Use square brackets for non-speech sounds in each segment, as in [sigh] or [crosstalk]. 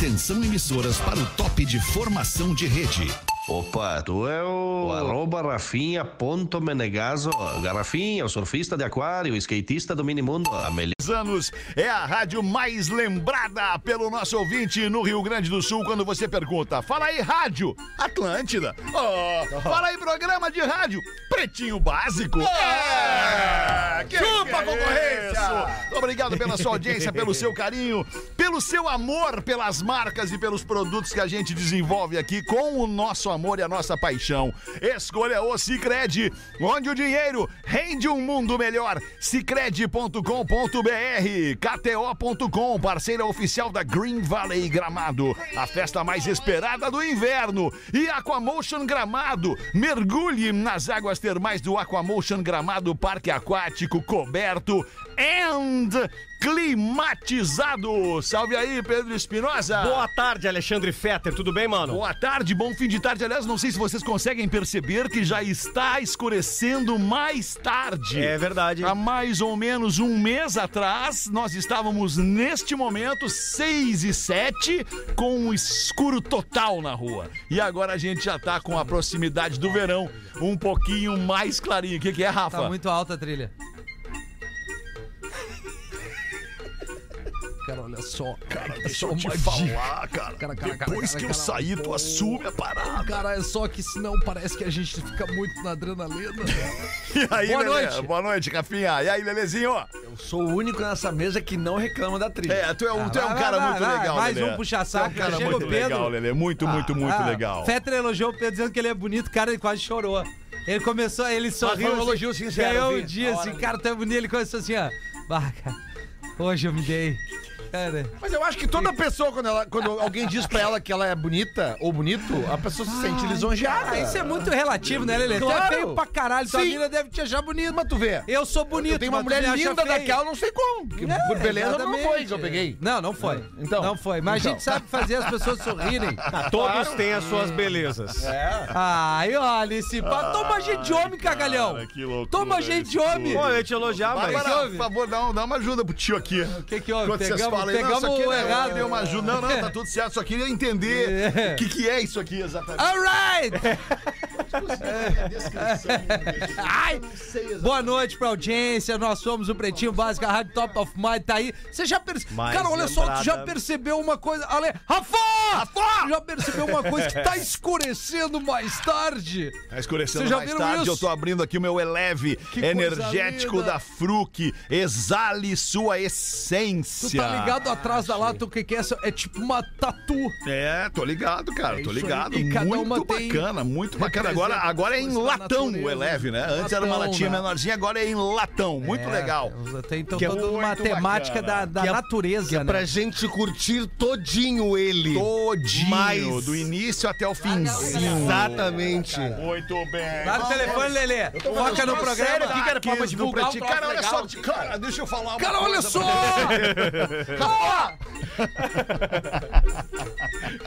Atenção emissoras para o top de formação de rede. Opa, tu é o arroba Rafinha ponto Menegaso. Garrafinha, o surfista de aquário, o skatista do minimundo. A melhor. anos é a rádio mais lembrada pelo nosso ouvinte no Rio Grande do Sul quando você pergunta: fala aí, rádio Atlântida. Oh, fala aí, programa de rádio Pretinho Básico. É, que Chupa, que é concorrência! Obrigado pela sua audiência, pelo seu carinho, pelo seu amor pelas marcas e pelos produtos que a gente desenvolve aqui com o nosso amor e a nossa paixão. Escolha o Cicred, onde o dinheiro rende um mundo melhor. Cicred.com.br, KTO.com, parceira oficial da Green Valley Gramado, a festa mais esperada do inverno. E Aquamotion Gramado, mergulhe nas águas termais do Aquamotion Gramado Parque Aquático coberto and climatizado. Salve aí, Pedro Espinosa. Boa tarde, Alexandre Fetter. Tudo bem, mano? Boa tarde, bom fim de tarde. Aliás, não sei se vocês conseguem perceber que já está escurecendo mais tarde. É verdade. Há mais ou menos um mês atrás, nós estávamos neste momento, 6 e 7, com um escuro total na rua. E agora a gente já tá com a proximidade do verão um pouquinho mais clarinho. O que, que é, Rafa? Tá muito alta a trilha. Cara, olha só. Cara, é Deixa só eu te magia. falar, cara. Cara, cara, Depois cara, que eu sair, tu assume a parada. Cara, é só que senão parece que a gente fica muito na adrenalina. [laughs] E aí, Boa Lelê? noite. Boa noite, Rafinha. E aí, Lelezinho? Eu sou o único nessa mesa que não reclama da trilha. É, tu é um, tu é um cara vai, muito vai, legal, Mais Lelê. um puxa-saco. É um cara Chega muito o Pedro. legal, Lelê. Muito, muito, muito Ah, legal. Fetter elogiou o Pedro dizendo que ele é bonito, cara, ele quase chorou. Ele começou, ele sorriu. foi um assim, elogio sincero, Ganhou um vi. dia, assim, cara, tu é bonito. Ele começou assim, ó. Bah, cara, hoje eu me dei. Cara, Mas eu acho que toda pessoa, quando, ela, quando alguém diz pra ela que ela é bonita ou bonito, a pessoa se sente lisonjeada. ah, isso é muito relativo, né, Lelê? Tu é Claro. feio pra caralho, tua Sim. mina deve te achar bonito. Mas tu vê. Eu sou bonito, Eu tenho uma mas tu mulher me acha linda feio. daquela, não sei como. porque É, por beleza não foi que eu peguei. Não, não foi. Então. Não foi. Mas a Então. gente sabe fazer as pessoas sorrirem. [laughs] Todos têm as suas belezas. Ai, olha esse papo. Toma gente de homem, cagalhão. Que loucura Toma gente de homem. Pô, eu ia te elogiar, mas. Bárbara, por favor, dá, um- dá uma ajuda pro tio aqui. O que que houve? Enquanto vocês Pegamos, não, pegamos só o queria, errado. queria uma ajuda. Não, não, tá tudo certo. Só queria entender [laughs] É. o que, que é isso aqui exatamente. Alright! Ai, boa noite pra audiência. Nós somos o Pretinho Básico, a Rádio Top of Mind tá aí. Você já percebeu? Cara, olha só, tu já percebeu uma coisa. Ale... Rafa! Rafa! Já percebeu uma coisa que tá escurecendo mais tarde? Tá escurecendo já mais tarde, isso? eu tô abrindo aqui o meu Eleve Que energético da Fruc. Exale sua Tu essência. tá ligado atrás da lata, o que que é essa? É tipo uma tatu. É, tô ligado, cara, É tô ligado. Muito bacana, muito bacana. Agora, agora é em latão o Eleve, né? Antes era uma Latão, latinha né? menorzinha, agora é em latão. Muito É, legal. Tem então, Que é toda uma muito temática bacana. da, da Que é- natureza, Que é né? pra gente curtir todinho ele. Todinho, Mas- do início até o finzinho. Exatamente. Muito bem. Dá no telefone, Lelê. Foca no programa. Sério aqui, cara, pra divulgar o Cara, olha só, cara, deixa eu falar uma Cara, olha só! [laughs]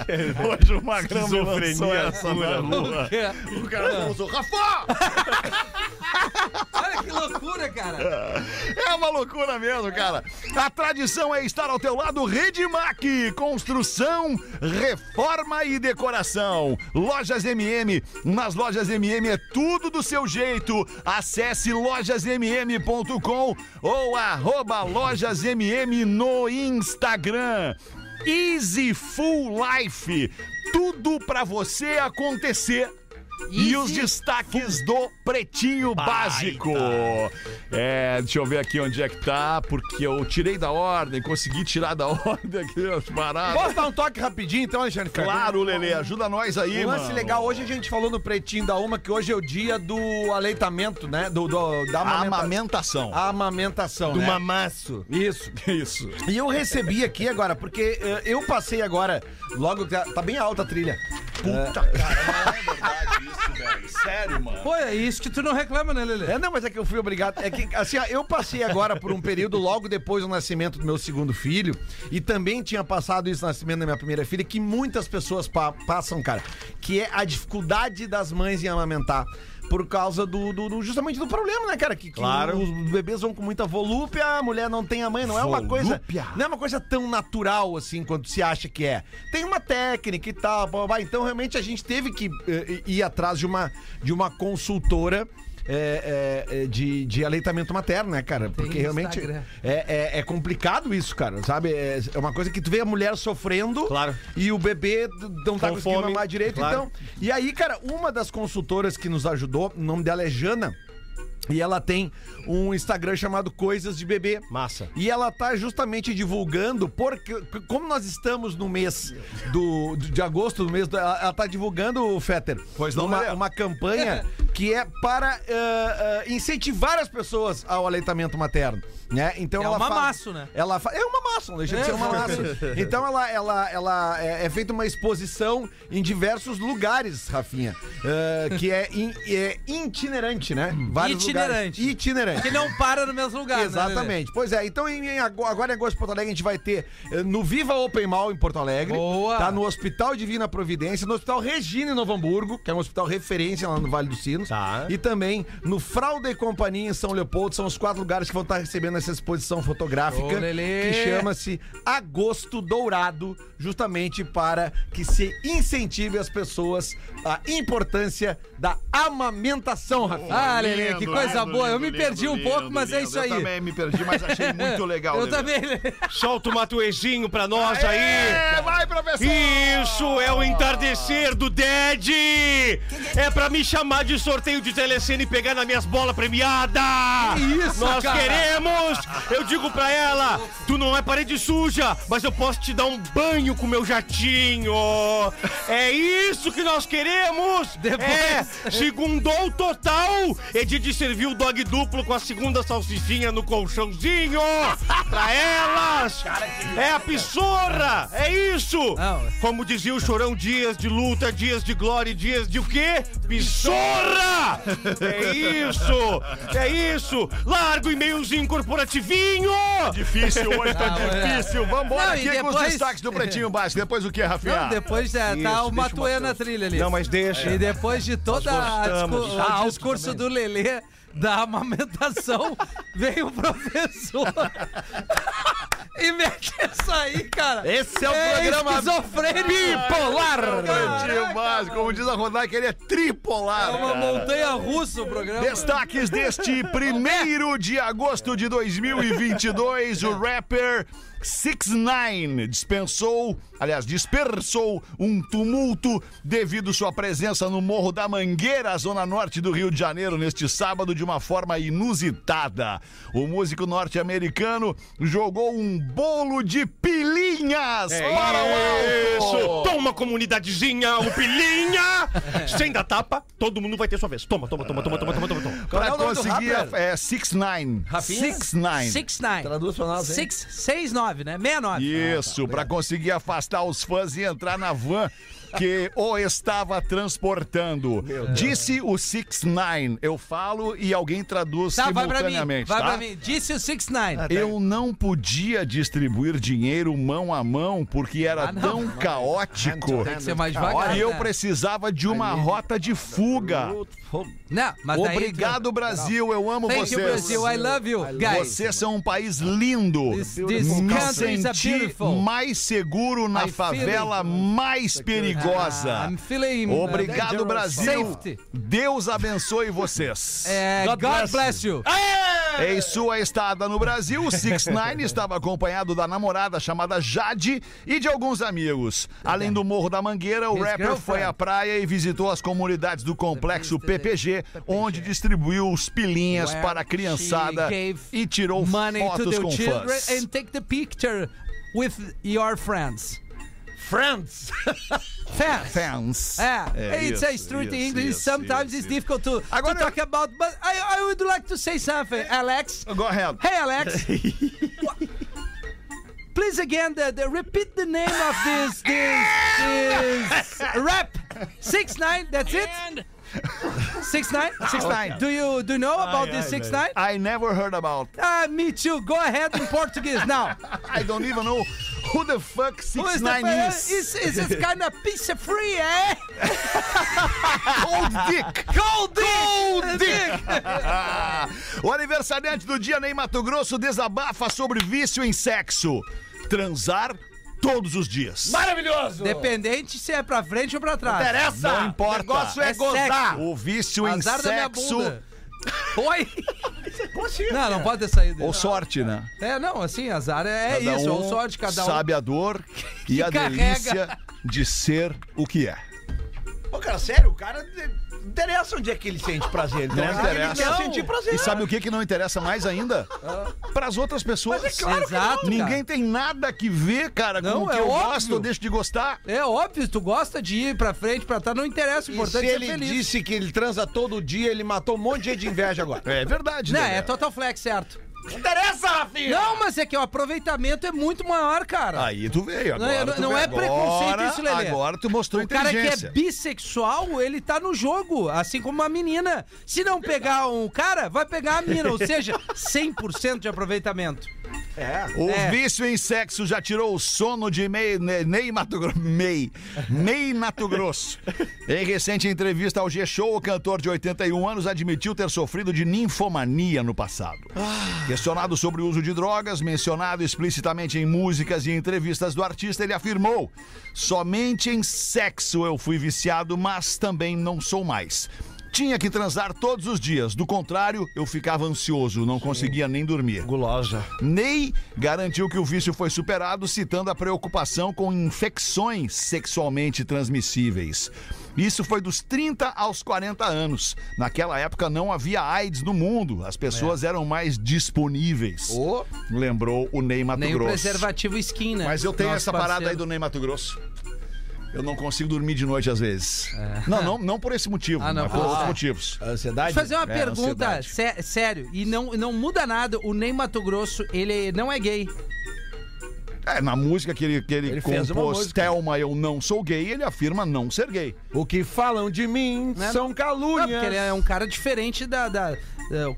Hoje o Magrão me lançou Esquizofrenia essa na rua. O cara Rafa! [laughs] Olha que loucura, cara. É uma loucura mesmo, cara. A tradição é estar ao teu lado Redmac, construção, reforma e decoração. Lojas MM, nas lojas MM é tudo do seu jeito. Acesse lojasmm.com ou arroba lojasmm no Instagram. Easy Full Life, tudo pra você acontecer. E os destaques do Pretinho Básico. É, deixa eu ver aqui onde é que tá, porque eu tirei da ordem, consegui tirar da [laughs] ordem aqui as paradas. Posso dar um toque rapidinho então, Alexandre? Claro, Lelê, ajuda nós aí, Um lance mano. legal, hoje a gente falou no Pretinho da Uma que hoje é o dia do aleitamento, né? Do, do- da amamenta- amamentação. a amamentação, Do né? mamaço. Isso. Isso. E eu recebi aqui agora, porque eh, eu passei agora, logo que tá, tá bem alta a trilha. Puta, cara, não é verdade isso, velho. Sério, mano. Pô, é isso que tu não reclama, né, Lelê? É, não, mas é que eu fui obrigado. É que, assim, ó, eu passei agora por um período logo depois do nascimento do meu segundo filho, e também tinha passado isso no nascimento da minha primeira filha, que muitas pessoas pa- passam, cara, que é a dificuldade das mães em amamentar. Por causa do, do- do- justamente do problema, né, cara? Que, que Claro. os bebês vão com muita volúpia, a mulher não tem a mãe, não é uma coisa. Volúpia? Não é uma coisa tão natural assim quanto se acha que é. Tem uma técnica e tal, blá, blá, blá. então realmente a gente teve que eh, ir atrás de uma, de uma consultora. É, é, é, de, de aleitamento materno, né, cara? Porque realmente é, é, é complicado isso, cara, sabe? É, é uma coisa que tu vê a mulher sofrendo Claro. e o bebê não tá Com conseguindo fome, mamar direito. claro. Então, e aí, cara, uma das consultoras que nos ajudou, o nome dela é Jana. E ela tem um Instagram chamado Coisas de Bebê. Massa. E ela tá justamente divulgando, porque como nós estamos no mês do, de agosto, no mês do, ela, ela tá divulgando, Fetter, Pois não, uma, Lelê. uma campanha que é para eh, eh, incentivar as pessoas ao aleitamento materno. Né? Então É ela um faz- mamaço, né? Ela fa... É uma massa, não deixa de ser uma massa. Então ela, ela, ela é, é feita uma exposição em diversos lugares, Rafinha. eh, que é, in- é itinerante, né? Vários Itinerante. lugares. Itinerante. Que não para no mesmo lugar, né? Exatamente. Pois é, então em, em ago- agora em agosto Porto Alegre a gente vai ter eh, no Viva Open Mall em Porto Alegre. Boa. Tá no Hospital Divina Providência, no Hospital Regina em Novo Hamburgo, que é um hospital referência lá no Vale dos Sinos. Tá. E também no Fralda e Companhia em São Leopoldo. São os quatro lugares que vão estar recebendo essa exposição fotográfica que chama-se Agosto Dourado, justamente para que se incentive as pessoas a importância da amamentação, Rafinha. Ah, Lelê, que Lindo, coisa lindo, boa. Eu lindo, me perdi um lindo, pouco, mas é isso aí. Eu também me perdi, mas achei [laughs] muito legal. Eu Lelê. também, Lelê. Solta o matuezinho pra nós aí. É, vai, professor! Isso é o entardecer do Ded! É pra me chamar de sorteio de telecena e pegar nas minhas bolas premiadas! isso, Nós cara? queremos! Eu digo pra ela, tu não é parede suja, mas eu posso te dar um banho com meu jatinho! É isso que nós queremos! Depois- É, segundou total! É dia de servir o dog duplo com a segunda salsichinha no colchãozinho! Pra elas! É a pissorra! É isso! Como dizia o Chorão, dias de luta, dias de glória e dias de o quê? Pissorra! [laughs] É isso! É isso! Largo e-mailzinho corporativinho! Difícil hoje, tá [laughs] Não, é. difícil. Vambora Não, e aqui com os depois- destaques do Pretinho Básico. Depois o que, Rafinha? Não, depois é, Isso, tá o deixa o Matuê na trilha ali. Não, mas deixa. E depois de toda a gostamos. discu- Tá o alto discurso do Lelê da amamentação, [laughs] veio o professor [laughs] e mete isso aí, cara. Esse é o programa esquizofrênico. bipolar. Pretinho Básico, como diz a Rodai, que ele é tripolar. É uma montanha russa o programa. Destaques deste [laughs] primeiro de agosto de 2022, o rapper 6ix9ine dispensou, aliás, dispersou um tumulto devido sua presença no Morro da Mangueira, zona norte do Rio de Janeiro, neste sábado de uma forma inusitada. O músico norte-americano jogou um bolo de pilinhas para o alto. Toma, comunidadezinha, o pilinha! [laughs] Sem dar tapa, todo mundo vai ter sua vez. Toma, toma, toma, toma, toma, toma, toma. toma. É Pra do conseguir, rapper? é 6ix9ine. Rafinha? 6ix9ine. 6-9. Traduz pra nós, hein? 6, 6, 9, né? 69. Isso, pra conseguir afastar os fãs e entrar na van que o estava transportando. Disse o 6ix9ine. Eu falo e alguém traduz Tá, vai pra mim. simultaneamente, Vai tá? pra mim. Disse o 6-9. Eu não podia distribuir dinheiro mão a mão porque era Ah, tão caótico. Tem que ser mais devagar. E eu né? precisava de uma rota de fuga. Não, mas daí- Obrigado, Brasil. Eu amo Thank vocês. you, Brasil. I love you, guys. Vocês são um país lindo. This- this Me senti mais seguro na I favela mais Ah, perigosa. I'm feeling uh, Obrigado. Brasil. Safety. Deus abençoe vocês. É, God, bless you. Em sua estada no Brasil, o 6ix9ine estava acompanhado da namorada chamada Jade e de alguns amigos. Além do Morro da Mangueira, o His rapper foi à praia e visitou as comunidades do complexo PPG, onde distribuiu os pilinhas Where para a criançada e tirou fotos com fãs. and take the picture with your friends. Friends. Fans. Fans. É, É, it's isso, a street isso, English. isso, Sometimes isso, it's isso. difficult to, Agora to talk about, but I, I would like to say something, Alex. Go ahead. Hey, Alex. [laughs] Please again, the, the, repeat the name of this this, this rap. Six nine. That's it. Six Nine? Six Nine. Do you do you know about this Six Nine? I never heard about. Ah, me too. Go ahead in Portuguese now. [laughs] I don't even know who the fuck 6 is 9 the is. Is, is this kind of pizza free, eh? [laughs] Old Dick. Gold Dick! [laughs] o aniversariante do dia, Ney Mato Grosso, desabafa sobre vício em sexo. Transar todos os dias. Maravilhoso! Dependente se é pra frente ou pra trás. interessa! Não importa. O negócio é, É gozar! sexo. O vício em Azar da minha sexo bunda. Oi? [laughs] Como assim? Não, não pode ter saído. ou sorte, né? É, não, assim, azar é, Cada isso, um ou sorte, cada um. sabe a dor [laughs] e a carrega. delícia de ser o que é. Pô, cara, sério, o cara não interessa onde é que ele sente prazer. Não interessa. Ele quer sentir prazer. E sabe o que, que não interessa mais ainda? Para as outras pessoas. Exato, cara. Ninguém tem nada que ver, cara, com Não, o que é eu óbvio. gosto ou deixo de gostar. É óbvio, tu gosta de ir pra frente, pra trás, não interessa, o E importante se é ele feliz. disse que ele transa todo dia, ele matou um monte de gente de inveja agora. É verdade, Não, né? é total flex, certo. Não interessa, Rafinha! Não, mas é que o aproveitamento é muito maior, cara. Aí tu veio, Não, agora não- tu não veio. é preconceito Agora- isso, Lelê. Agora tu mostrou O cara que é inteligência. bissexual, ele tá no jogo, assim como uma menina. Se não pegar um cara, vai pegar a mina, ou seja, [laughs] 100% de aproveitamento. É. O É. vício em sexo já tirou o sono de Ney, Ney, Mato Grosso. Ney, Ney Mato Grosso. Em recente entrevista ao G-Show, o cantor de 81 anos admitiu ter sofrido de ninfomania no passado. Questionado sobre o uso de drogas, mencionado explicitamente em músicas e entrevistas do artista, ele afirmou: Somente em sexo eu fui viciado, mas também não sou mais. Tinha que transar todos os dias, do contrário, eu ficava ansioso, não conseguia nem dormir. Gulosa. Ney garantiu que o vício foi superado, citando a preocupação com infecções sexualmente transmissíveis. Isso foi dos 30 aos 40 anos. Naquela época não havia AIDS no mundo, as pessoas eram mais disponíveis. Ô. Lembrou o Ney Mato Nem o Grosso. preservativo skin, né? Mas eu tenho Nosso essa parada parceiro. aí do Ney Mato Grosso. Eu não consigo dormir de noite às vezes. Não, não, não por esse motivo, É. Ah, não, mas por ah. outros motivos. Ansiedade? Deixa eu fazer uma É, pergunta sé- sério, e não, não muda nada, o Ney Mato Grosso, ele não é gay. É, na música que ele, que ele, Ele compôs. Thelma, eu não sou gay, ele afirma não ser gay. O que falam de mim Né? são Não, calúnias. porque ele é um cara diferente da- da-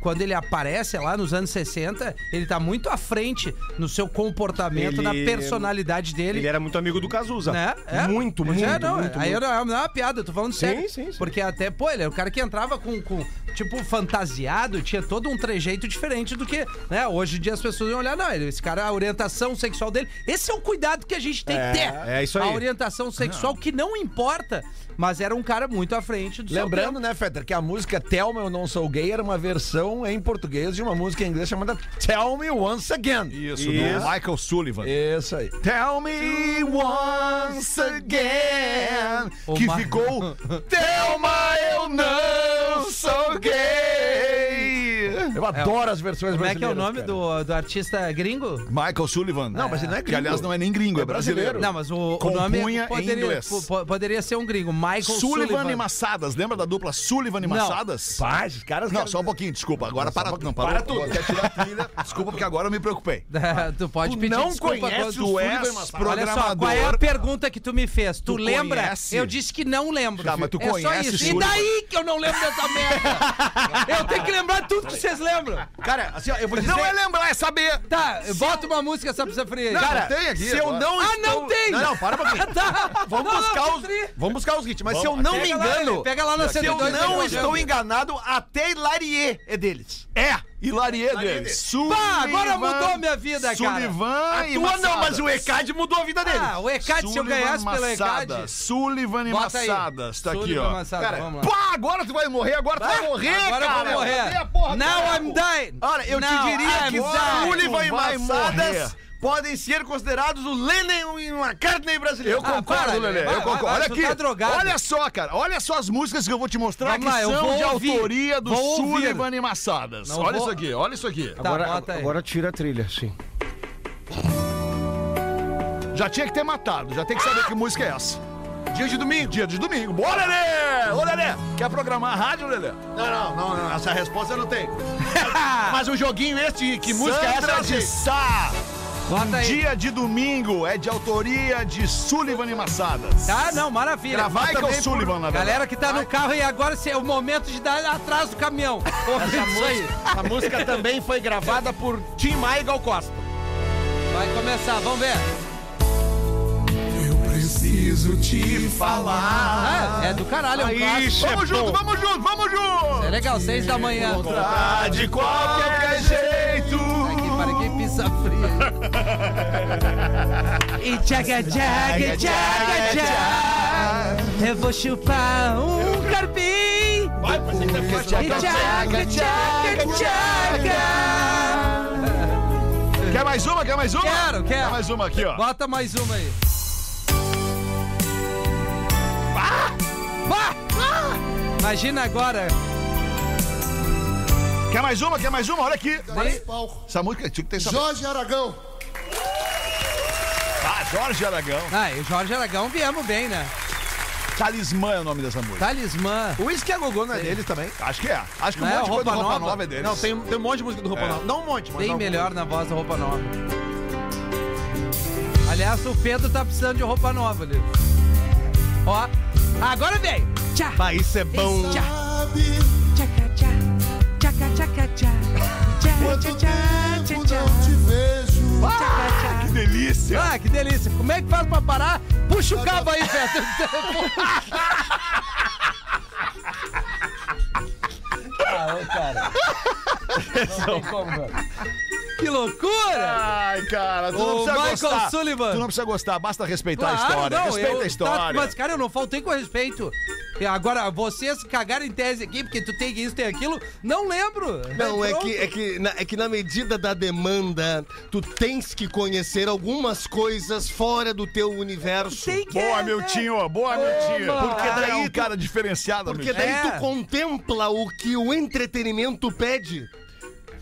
Quando ele aparece lá nos anos 60, ele tá muito à frente no seu comportamento, Ele- na personalidade dele. Ele era muito amigo do Cazuza. Né? É. Muito, Pois muito, é, não, muito, aí muito. Não, é- não é uma piada, eu tô falando sério. sim, sim. Porque até, pô, ele é o cara que entrava com, com, tipo, fantasiado, tinha todo um trejeito diferente do que, né? Hoje em dia as pessoas vão olhar, não, esse cara, a orientação sexual dele, esse é o cuidado que a gente tem que ter. é isso aí. A orientação sexual que não importa, mas era um cara muito à frente do seu Lembrando, tempo. né, Fetter, que a música Tell Me Eu Não Sou Gay era uma versão em português de uma música em inglês chamada Tell Me Once Again. Isso, Isso. do Michael Sullivan. Isso aí. Tell me once again. O que ficou [laughs] Thelma, eu não sou gay. Eu adoro as versões Como é que é o nome cara. do, do artista gringo? Michael Sullivan. Não, mas ele não é Que gringo. aliás não é nem gringo, é, É brasileiro. Não, mas o, o Compunha nome em poderia, inglês. po- po- poderia ser um gringo. Michael Sullivan, Sullivan. e Massadas. Lembra da dupla Sullivan e Não. Massadas? Pá, esses caras... Não, só um pouquinho, desculpa. Agora para, um não, para, tudo. Vou até tirar a trilha. Desculpa, porque agora eu me preocupei. [laughs] tu pode Tu pedir não desculpa conhece quando o tu Sullivan és? Olha só, qual é a programador. pergunta que tu me fez? Tu, Tu lembra? conhece? Eu disse que não lembro. Tá, mas tu é só conhece isso. E Sullivan? daí que eu não lembro dessa merda? [laughs] eu tenho que lembrar tudo que vocês lembram. Cara, assim, ó, eu vou dizer... Não é lembrar, é saber. Tá, bota uma música só pra você fria aí. Não, Cara, tem aqui se eu agora. não Ah, estou- não tem! Não, não, para um pouquinho. [laughs] tá. Vamos Não, buscar não, os... Vamos buscar os hits. Mas se eu não me Pega lá, engano... pega lá na Se eu 102 não estou enganado, até Hilarie é deles. É, Deles. deles. Sullivan. Pá, agora mudou a minha vida, cara. Sullivan A e tua não, Massadas. mas o ECAD mudou a vida dele. Ah, o ECAD, se eu ganhasse Massadas. ECAD... Sullivan e Bota aí. Massadas. Tá aqui, ó. Massadas, Cara, vamos lá. Pá, agora tu vai morrer, agora tu vai morrer, Agora cara. eu vou morrer. Carro? I'm dying. Olha, eu te diria que. Sullivan e. Massadas podem ser considerados o Lennon e McCartney brasileiro. Eu Ah, concordo, para, Lelê. vai, eu vai, concordo. vai, Olha tu aqui. tá drogado. Olha só, cara. Olha só as músicas que eu vou te mostrar Vamos que lá, eu são vou de ouvir. autoria do Vou ouvir. Sullivan e Massadas. Não olha vou- isso aqui, olha isso aqui. Tá, bota aí. tira a trilha, sim. Já tinha que ter matado, já tem que saber que música é essa. Dia de domingo. Dia de domingo. Bora, Lelê! Ô, Lelê! Quer programar a rádio, Lelê? Não, não, não, não, essa resposta eu não tenho. [laughs] Mas o joguinho esse, que música é Sandra essa? de de- Sá. Bota aí. Dia de domingo é de autoria de Sullivan e Massadas. Tá, não, maravilha. Michael Também por- Sullivan, na verdade. Galera que tá no carro e agora é o momento de dar atrás do caminhão. [laughs] Isso aí. A música também foi gravada por Tim Maia e Gal Costa. Vai começar, vamos ver. Preciso te falar. Ah, é do caralho, é um. Isso é Vamos junto, vamos junto, vamos junto! É legal, seis da manhã. De qualquer jeito. Para quem pisa fria. E tchaga, tchaga, tchaga, tchaga. Eu vou chupar um carpim. E tchaga, tchaga, tchaga. Quer mais uma? Quer mais uma? Quero, quero. Quer mais uma aqui, ó. Bota mais uma aí. Bah! Imagina agora. Quer mais uma? Quer mais uma? Olha aqui. Essa música tinha que ter. Jorge Aragão. Ah, Jorge Aragão. Ah, e Jorge Aragão viemos bem, né? Talismã é o nome dessa música. Talismã. O Whisky a Gogô não é deles também? Acho que é. Acho que um Não é monte de coisa do Roupa Nova? É deles. Não, tem, tem um monte de música do Roupa É. Nova. Não um monte, mas Bem melhor na voz da roupa nova. Aliás, o Pedro tá precisando de roupa nova ali. Ó, agora vem! Tchá! Bah, isso é bom. Tchá! Tchá, não te vejo. tchá. Que delícia. Ah, que delícia! Como é que faz pra parar? Puxa o cabo aí, Pedro! [laughs] ah, ô, cara. Não tem como, velho. Que loucura! Ai, cara, tu não Ô, precisa Michael gostar. Sullivan. Tu não precisa gostar, basta respeitar a história. não, Respeita eu- a história. tá, mas, cara, eu não faltei com respeito. E agora, vocês cagaram em tese aqui, porque tu tem isso, tem aquilo, não lembro. Não, é que, é, que na, é que na medida da demanda, tu tens que conhecer algumas coisas fora do teu universo. Tem que Boa, é, Miltinho, boa, Miltinho. Porque daí é um cara diferenciado, Porque Miltinho. daí É. tu contempla o que o entretenimento pede,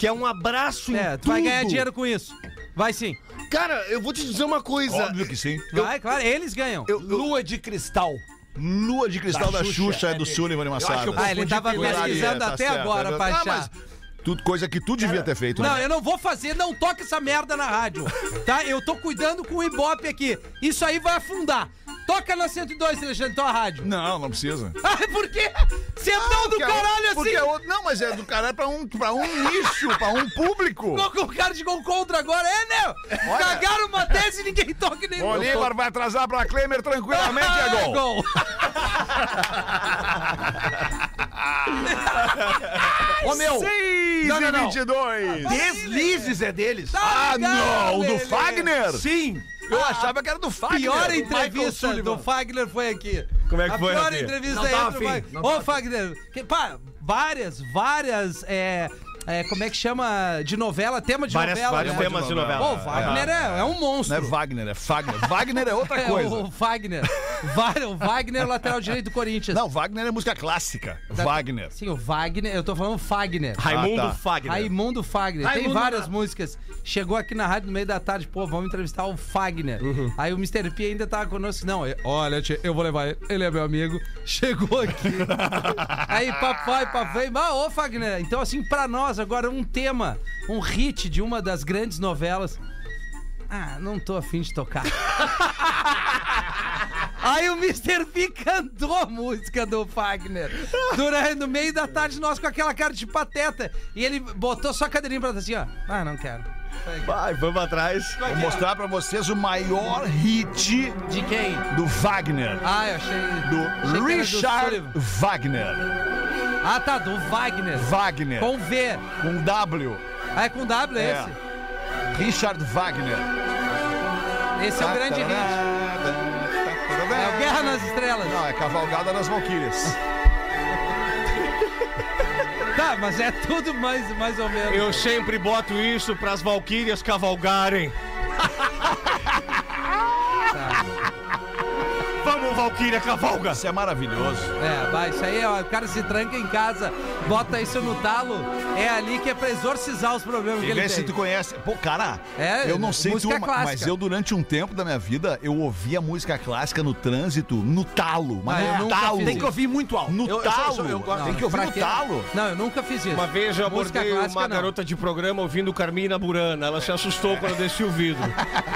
que é um abraço É, em tu vai tudo. ganhar dinheiro com isso. Vai sim. Cara, eu vou te dizer uma coisa. Óbvio que sim. Vai, claro, eles ganham. Lua de Cristal. Lua de Cristal da, Xuxa, é do Sullivan e Massadas. eu Ah, ele tava pesquisando é, tá até certo, agora é pra verdade. achar. Ah, tudo, coisa que tu devia ter feito. Não, né? eu não vou fazer, não toca essa merda na rádio, tá? Eu tô cuidando com o Ibope aqui. Isso aí vai afundar. Toca na 102, Alexandre, tua rádio. Não, não precisa. [laughs] Ah, por quê? Você é tão do Porque é caralho outro- porque assim. é outro- Não, mas é do caralho pra um, pra um nicho, pra um público. O cara de gol contra agora, é, né? Cagaram uma tese e ninguém toca nem O Igor vai atrasar pra Klemer tranquilamente, é gol. [laughs] Ô, meu, 6 Não, não, e não. 22. Deslizes é deles. Ah, não, do Fagner? Sim. Eu achava que era do Fagner. Pior Do entrevista Sullivan. do Fagner foi aqui. Como é que a foi, pior Rafinha? entrevista Não é tava entre o afim, Fagner. Ô, Fagner, que, pá, várias, várias, é, é, como é que chama? De novela, tema de Várias- novela. vários né? temas de Pô, novela. o Wagner é, é um Não é monstro. Wagner, é Fagner. Wagner é outra [laughs] É, coisa. o Wagner. Va- O Wagner, lateral direito do Corinthians. Não, Wagner é música clássica. Wagner. Sim, o Wagner, eu tô falando Fagner. Raimundo Ah, tá. Fagner. Raimundo Fagner. Tem várias músicas. Chegou aqui na rádio no meio da tarde, pô, vamos entrevistar o Fagner. Aí o Mr. P ainda tava conosco. Não, eu- olha, tia, eu vou levar ele. Ele é meu amigo. Chegou aqui. [laughs] Aí, papai, papai. Mas, ô, Fagner, então, assim, pra nós, agora, um tema, um hit de uma das grandes novelas. Ah, não tô afim de tocar. [laughs] Aí o Mr. P cantou a música do Fagner. Durante, no meio da tarde, nós com aquela cara de pateta. E ele botou só a cadeirinha pra trás assim, ó. Ah, não quero. Vai, vamos atrás. Vou mostrar pra vocês o maior hit De quem? do Wagner. Ah, eu achei. achei Do do Richard Sullivan. Wagner. Ah, tá, do Wagner. Wagner. Com V. Com W. Ah, é com W É. esse? Richard Wagner. Esse é o grande hit. É o Guerra nas Estrelas. Não, é Cavalgada das Valquírias. Tá, mas é tudo mais, mais ou menos. Eu sempre boto isso pras valquírias cavalgarem. Vamos, Valkyria cavalga. Isso é maravilhoso. É, vai, isso aí, ó, o cara se tranca em casa, bota isso no talo, é ali que é pra exorcizar os problemas que E ele vê se tem. tu conhece. Pô, cara, É, eu não sei tu, clássica. mas eu durante um tempo da minha vida, eu ouvia música clássica no trânsito, no talo. Mas Ah, eu no talo. Tem que ouvir muito alto. No Eu- talo. eu- eu- eu- Tem que ouvir no talo. Não, eu nunca fiz isso. Uma vez eu Música abordei clássica, uma não. garota de programa ouvindo Carmina Burana. Ela se assustou quando eu desci o vidro.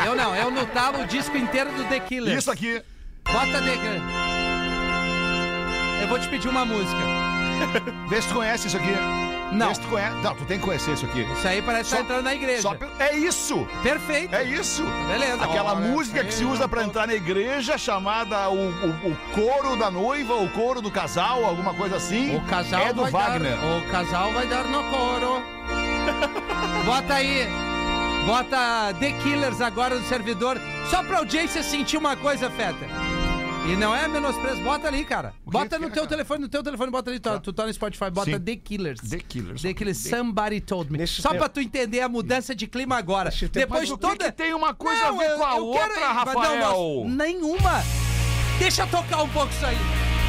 Eu não, eu no talo o disco inteiro do The Killers. Isso aqui. Bota Killers. Eu vou te pedir uma música. [laughs] Vê se tu conhece isso aqui. Não. Vê se tu conhece. Não, tu tem que conhecer isso aqui. Isso aí parece que tá entrando na igreja. Só É isso! Perfeito. É isso! Beleza. Aquela Olha, música que se usa pra entrar na igreja, chamada o, o- o coro da noiva, o coro do casal, alguma coisa assim. O casal é do vai Wagner. dar. O casal vai dar no coro. [laughs] Bota aí. Bota The Killers agora no servidor. Só pra audiência sentir uma coisa, Feta. E não é menosprezo. Bota ali, cara. Bota no teu telefone, no teu telefone, bota ali. Tu, tu tá no Spotify, bota Sim. The Killers. The Killers. The Killers, Somebody Told Me. Nesse Só tempo- pra tu entender a mudança de clima agora. Depois de toda. que tem uma coisa Não, a ver eu- com a outra, quero- mas não, Rafael? nós- nenhuma. Deixa tocar um pouco isso aí.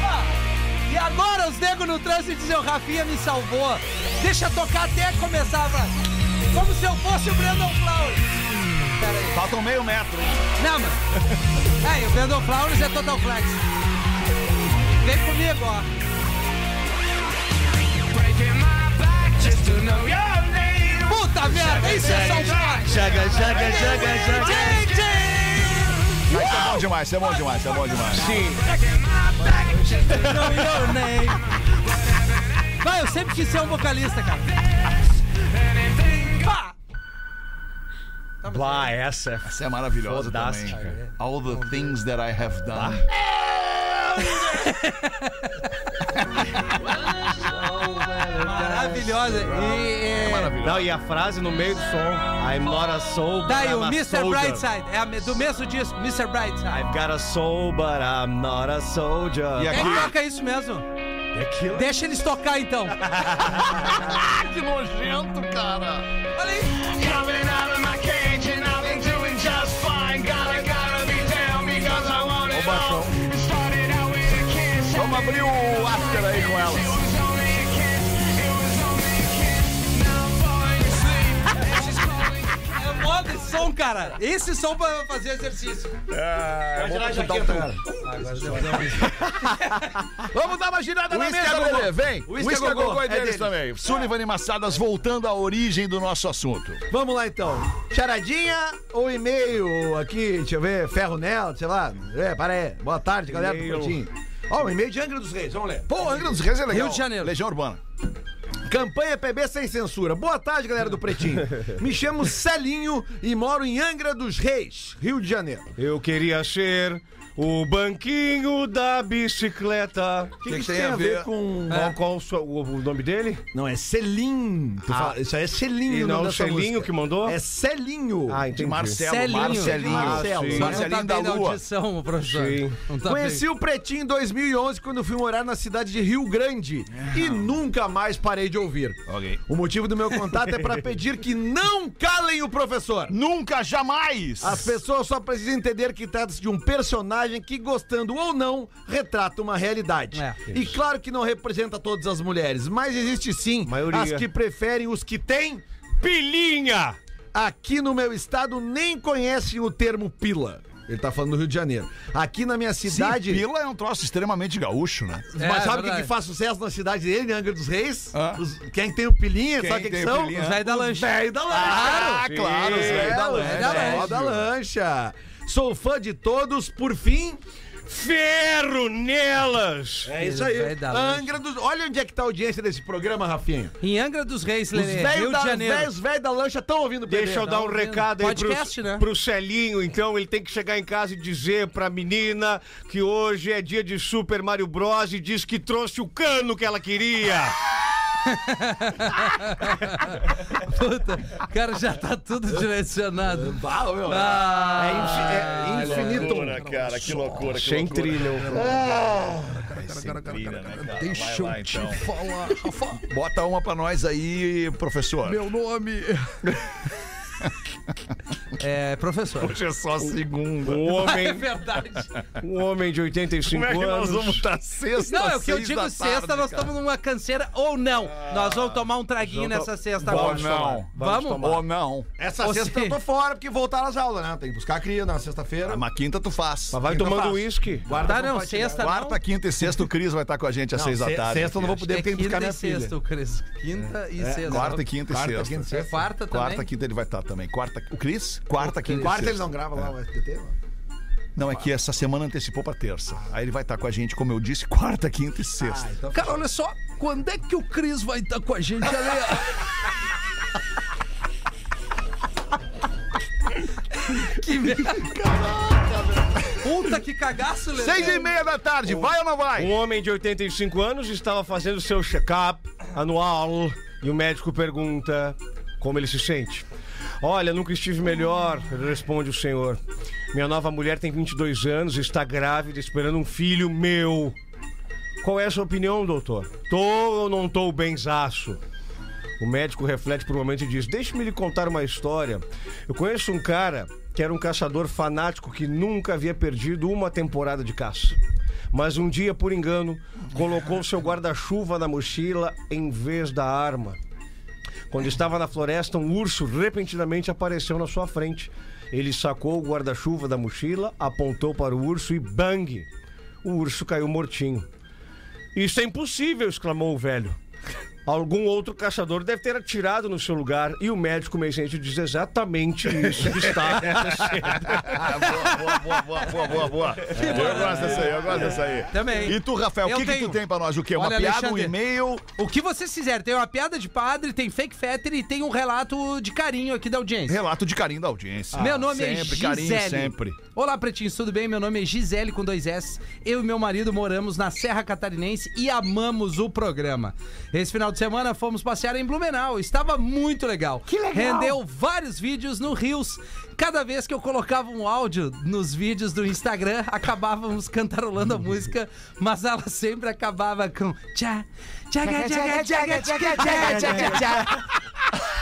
Ah, e agora os negros no trânsito dizem, o Rafinha me salvou. Deixa tocar até começar, vai. Como se eu fosse o Brandon Flowers. Pera aí. Falta um meio metro, hein? Não, mano. É, [laughs] o Brandon Flowers é Total Flex. Vem comigo, ó. Puta merda, isso é São Paulo. Jaga, jaga, jaga, jaga. Gente! Isso é bom demais, isso é bom demais, isso é bom demais. Sim. Know your name. Vai, eu sempre quis ser um vocalista, cara. Pá! Bah, essa é Essa é maravilhosa Fodástica. também. All the things that I have done. Maravilhosa. E, é... Não, e a frase no meio do som. I'm not a soul, Tá but aí, I'm o a Mr. soldier. Brightside. É do mesmo disco, Mr. Brightside. I've got a soul, but I'm not a soldier. E Quem aqui? toca isso mesmo? Aquilo. Deixa eles tocar então. [laughs] [laughs] que nojento, cara. Olha aí. Abrir o after aí com elas. É moda esse som, cara. Esse som pra fazer exercício. É, um cara. [laughs] Vamos dar uma girada na mesa, gogô. Lelê. Vem. Whisky Whisky a a gogô. gogô é É deles deles. também. Sullivan e Massadas voltando à origem do nosso assunto. Vamos lá então. Charadinha ou e-mail aqui, deixa eu ver, Ferro Nel, sei lá. É, para aí. Boa tarde, galera do E-mail. Ó, o e-mail de Angra dos Reis, vamos ler. Pô, Angra dos Reis é legal. Rio de Janeiro. Legião Urbana. Campanha PB sem censura. Boa tarde, galera do Pretinho. Me chamo Celinho e moro em Angra dos Reis, Rio de Janeiro. Eu queria ser o banquinho da bicicleta. O que, que, isso tem a ver com... Qual, qual o, seu- o- o nome dele? Não, é Celim. Tu Ah. fala- Isso aí é Celinho. E não nome o Celinho música. que mandou? É Celinho. Ah, De entendi. Marcelo. Celinho. Marcelinho. Marcelo. tá Marcelinho da na Lua. audição, professor. Sim. Tá Conheci bem. o Pretinho em 2011 quando fui morar na cidade de Rio Grande e nunca mais parei de ouvir. Ok. O motivo do meu contato é para pedir que não calem o professor. Nunca, jamais! As pessoas só precisam entender que trata-se de um personagem que, gostando ou não, retrata uma realidade. É, e claro que não representa todas as mulheres, mas existe sim Maioria. as que preferem os que têm. Pilinha! Aqui no meu estado nem conhecem o termo pila. Ele tá falando do Rio de Janeiro. Aqui na minha cidade. Sim, Pila é um troço extremamente gaúcho, né? Mas É, sabe o que, verdade. que faz sucesso na cidade dele, em Angra dos Reis? Ah. Os- quem tem o pilinha, Quem sabe o que, que são? pilinha? Os velhos da lancha. Velho da lancha. Ah, claro, os velhos da É, lancha. é, da lancha. Sou fã de todos, por fim. Ferro nelas! É isso aí. Angra dos. Olha onde é que tá a audiência desse programa, Rafinha. Em Angra dos Reis, Os Lelê, Rio de da, Janeiro. velhos- velhos da lancha estão ouvindo o. Deixa eu dar um ouvindo. recado aí Podcast, pro, né? pro Celinho, então. Ele tem que chegar em casa e dizer pra menina que hoje é dia de Super Mario Bros. e diz que trouxe o cano que ela queria. [laughs] Puta, o cara já tá tudo [laughs] direcionado. Ah, meu. Ah, É, infi- é infinito. cara, que loucura, Sem trilha. Deixa eu te falar, Rafa. Bota uma pra nós aí, professor. Meu nome. [laughs] [laughs] É, professor. Hoje é só segunda. Um É homem, verdade. um homem de 85 Como é que nós anos. vamos estar sexta? Não, é o que eu digo sexta, tarde, nós estamos numa canseira ou não. nós vamos tomar um traguinho nessa sexta Ou agora. não. Vamos? Ou não. Essa Ou sexta se- eu tô fora, porque voltar às aulas, né? Tem que buscar a cria na sexta-feira. Uma quinta tu faz. Mas vai Quinta tomando uísque. Guarda Tá, pra não, sexta Quarta, não. quinta e sexta, o Cris vai estar com a gente às Não, seis da tarde. Sexta eu não vou poder, porque É tem que buscar quinta minha e filha. sexta, o Cris. Quinta e sexta. Quarta, quinta e Quarta, sexta. quinta e É sexta. quarta também? Quarta, quinta ele vai estar também. Quarta, o Cris? Quarta, quinta e Quarta ele não grava lá o SBT? ó. Não, é que essa semana antecipou pra terça. Aí ele vai estar com a gente, como eu disse, quarta, quinta e sexta. Ah, então Cara, olha só, quando é que o Cris vai estar com a gente ali? [laughs] que merda. Puta que cagaço, Lelê. Seis e meia da tarde, vai ou não vai? Um homem de 85 anos estava fazendo seu check-up anual e o médico pergunta como ele se sente. Olha, nunca estive melhor, responde o senhor. Minha nova mulher tem 22 anos, está grávida, esperando um filho meu. Qual é a sua opinião, doutor? Tô ou não tô benzaço? O médico reflete por um momento e diz: Deixe-me lhe contar uma história. Eu conheço um cara que era um caçador fanático que nunca havia perdido uma temporada de caça. Mas um dia, por engano, colocou seu guarda-chuva na mochila em vez da arma. Quando estava na floresta, um urso repentinamente apareceu na sua frente. Ele sacou o guarda-chuva da mochila, apontou para o urso e bang! O urso caiu mortinho. Isso é impossível! exclamou o velho. Algum outro caçador deve ter atirado no seu lugar e o médico meio-ciente diz exatamente isso que está [laughs] acontecendo. boa, boa, boa, boa, boa, boa. Eu gosto dessa aí, eu gosto dessa aí. Também. E tu, Rafael, o que, que tu tem pra nós? O quê? Uma Olha, piada, um Alexandre. e-mail? O que vocês quiserem. Tem uma piada de padre, tem fake fetter e tem um relato de carinho aqui da audiência. Relato de carinho da audiência. Meu nome é sempre, Gisele. carinho sempre. Olá, pretinhos, tudo bem? Meu nome é Gisele com dois S. Eu e meu marido moramos na Serra Catarinense e amamos o programa. Esse final de semana fomos passear em Blumenau. Estava muito legal. Que legal. Rendeu vários vídeos no Rios. Cada vez que eu colocava um áudio nos vídeos do Instagram, acabávamos cantarolando a música, mas ela sempre acabava com tchá, tchaga, tchaga, tchaga, tchaga, tchaga, tchaga, tchaga.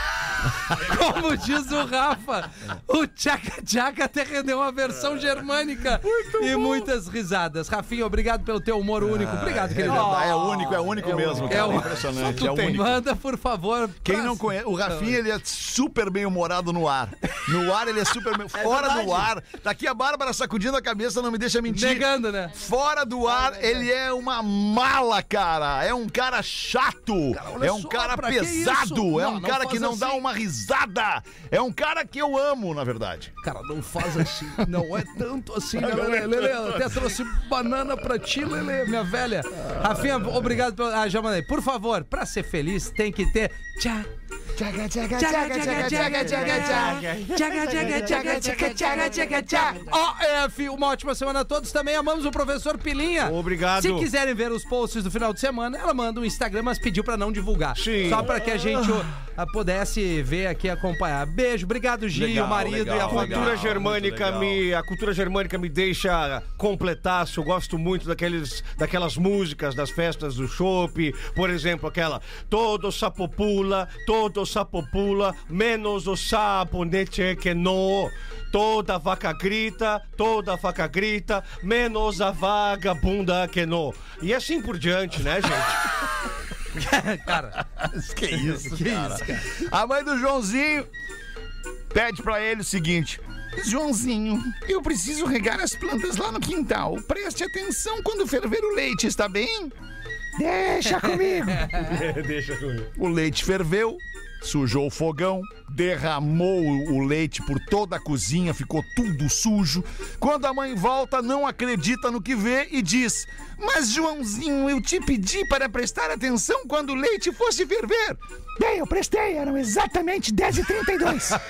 Como diz o Rafa, o Tchaca Tchaca até rendeu uma versão germânica e muitas risadas. Rafinha, obrigado pelo teu humor único. Obrigado, querido. É, é único, é único mesmo, É cara. o- impressionante, é único. Manda, por favor. Quem pra- não conhece, o Rafinha, ele é super bem humorado no ar. No ar, ele é super bem. [laughs] Fora do ar. Daqui a Bárbara sacudindo a cabeça, não me deixa mentir. Negando, né? Fora do ar, ele é uma mala, cara. É um cara chato. olha é um só, cara que pesado. É Não, um não cara que faz não dá assim. uma risada. É um cara que eu amo, na verdade. Cara, não faz assim. Não é tanto assim, né, Lelê? Lelê, eu até trouxe banana pra ti, Lelê, minha velha. Rafinha, obrigado pelo. Ah, já mandei. Por favor, pra ser feliz, tem que ter. Tchá. Tchaga, tchaga, tchaga, tchaga, tchaga, tchaga, tchaga. Tchaga, tchaga, tchaga, tchaga, tchaga, tchaga, tchaga. OF, uma ótima semana a todos. Também amamos o professor Pilinha. Obrigado. Se quiserem ver os posts do final de semana, ela manda um Instagram, mas pediu pra não divulgar. Sim. Só pra que a gente ah, pudesse ver aqui e acompanhar. Beijo, obrigado, Gi, Legal, o marido legal, e a cultura germânica me a cultura germânica me deixa completaço. Eu gosto muito daqueles daquelas músicas das festas do chopp, por exemplo, aquela todo sapo pula, todo sapo pula, menos o sapo neche que no. Toda vaca grita, toda vaca grita, menos a vagabunda que no. E assim por diante, né, gente? [laughs] Cara, [laughs] Que isso, cara. A mãe do Joãozinho pede pra ele o seguinte: Joãozinho, eu preciso regar as plantas lá no quintal. Preste atenção quando ferver o leite, está bem? Deixa comigo. [laughs] Deixa comigo. O leite ferveu, sujou o fogão, derramou o leite por toda a cozinha, ficou tudo sujo. Quando a mãe volta, não acredita no que vê e diz: Mas Joãozinho, eu te pedi para prestar atenção quando o leite fosse ferver. Bem, eu prestei, eram exatamente 10h32.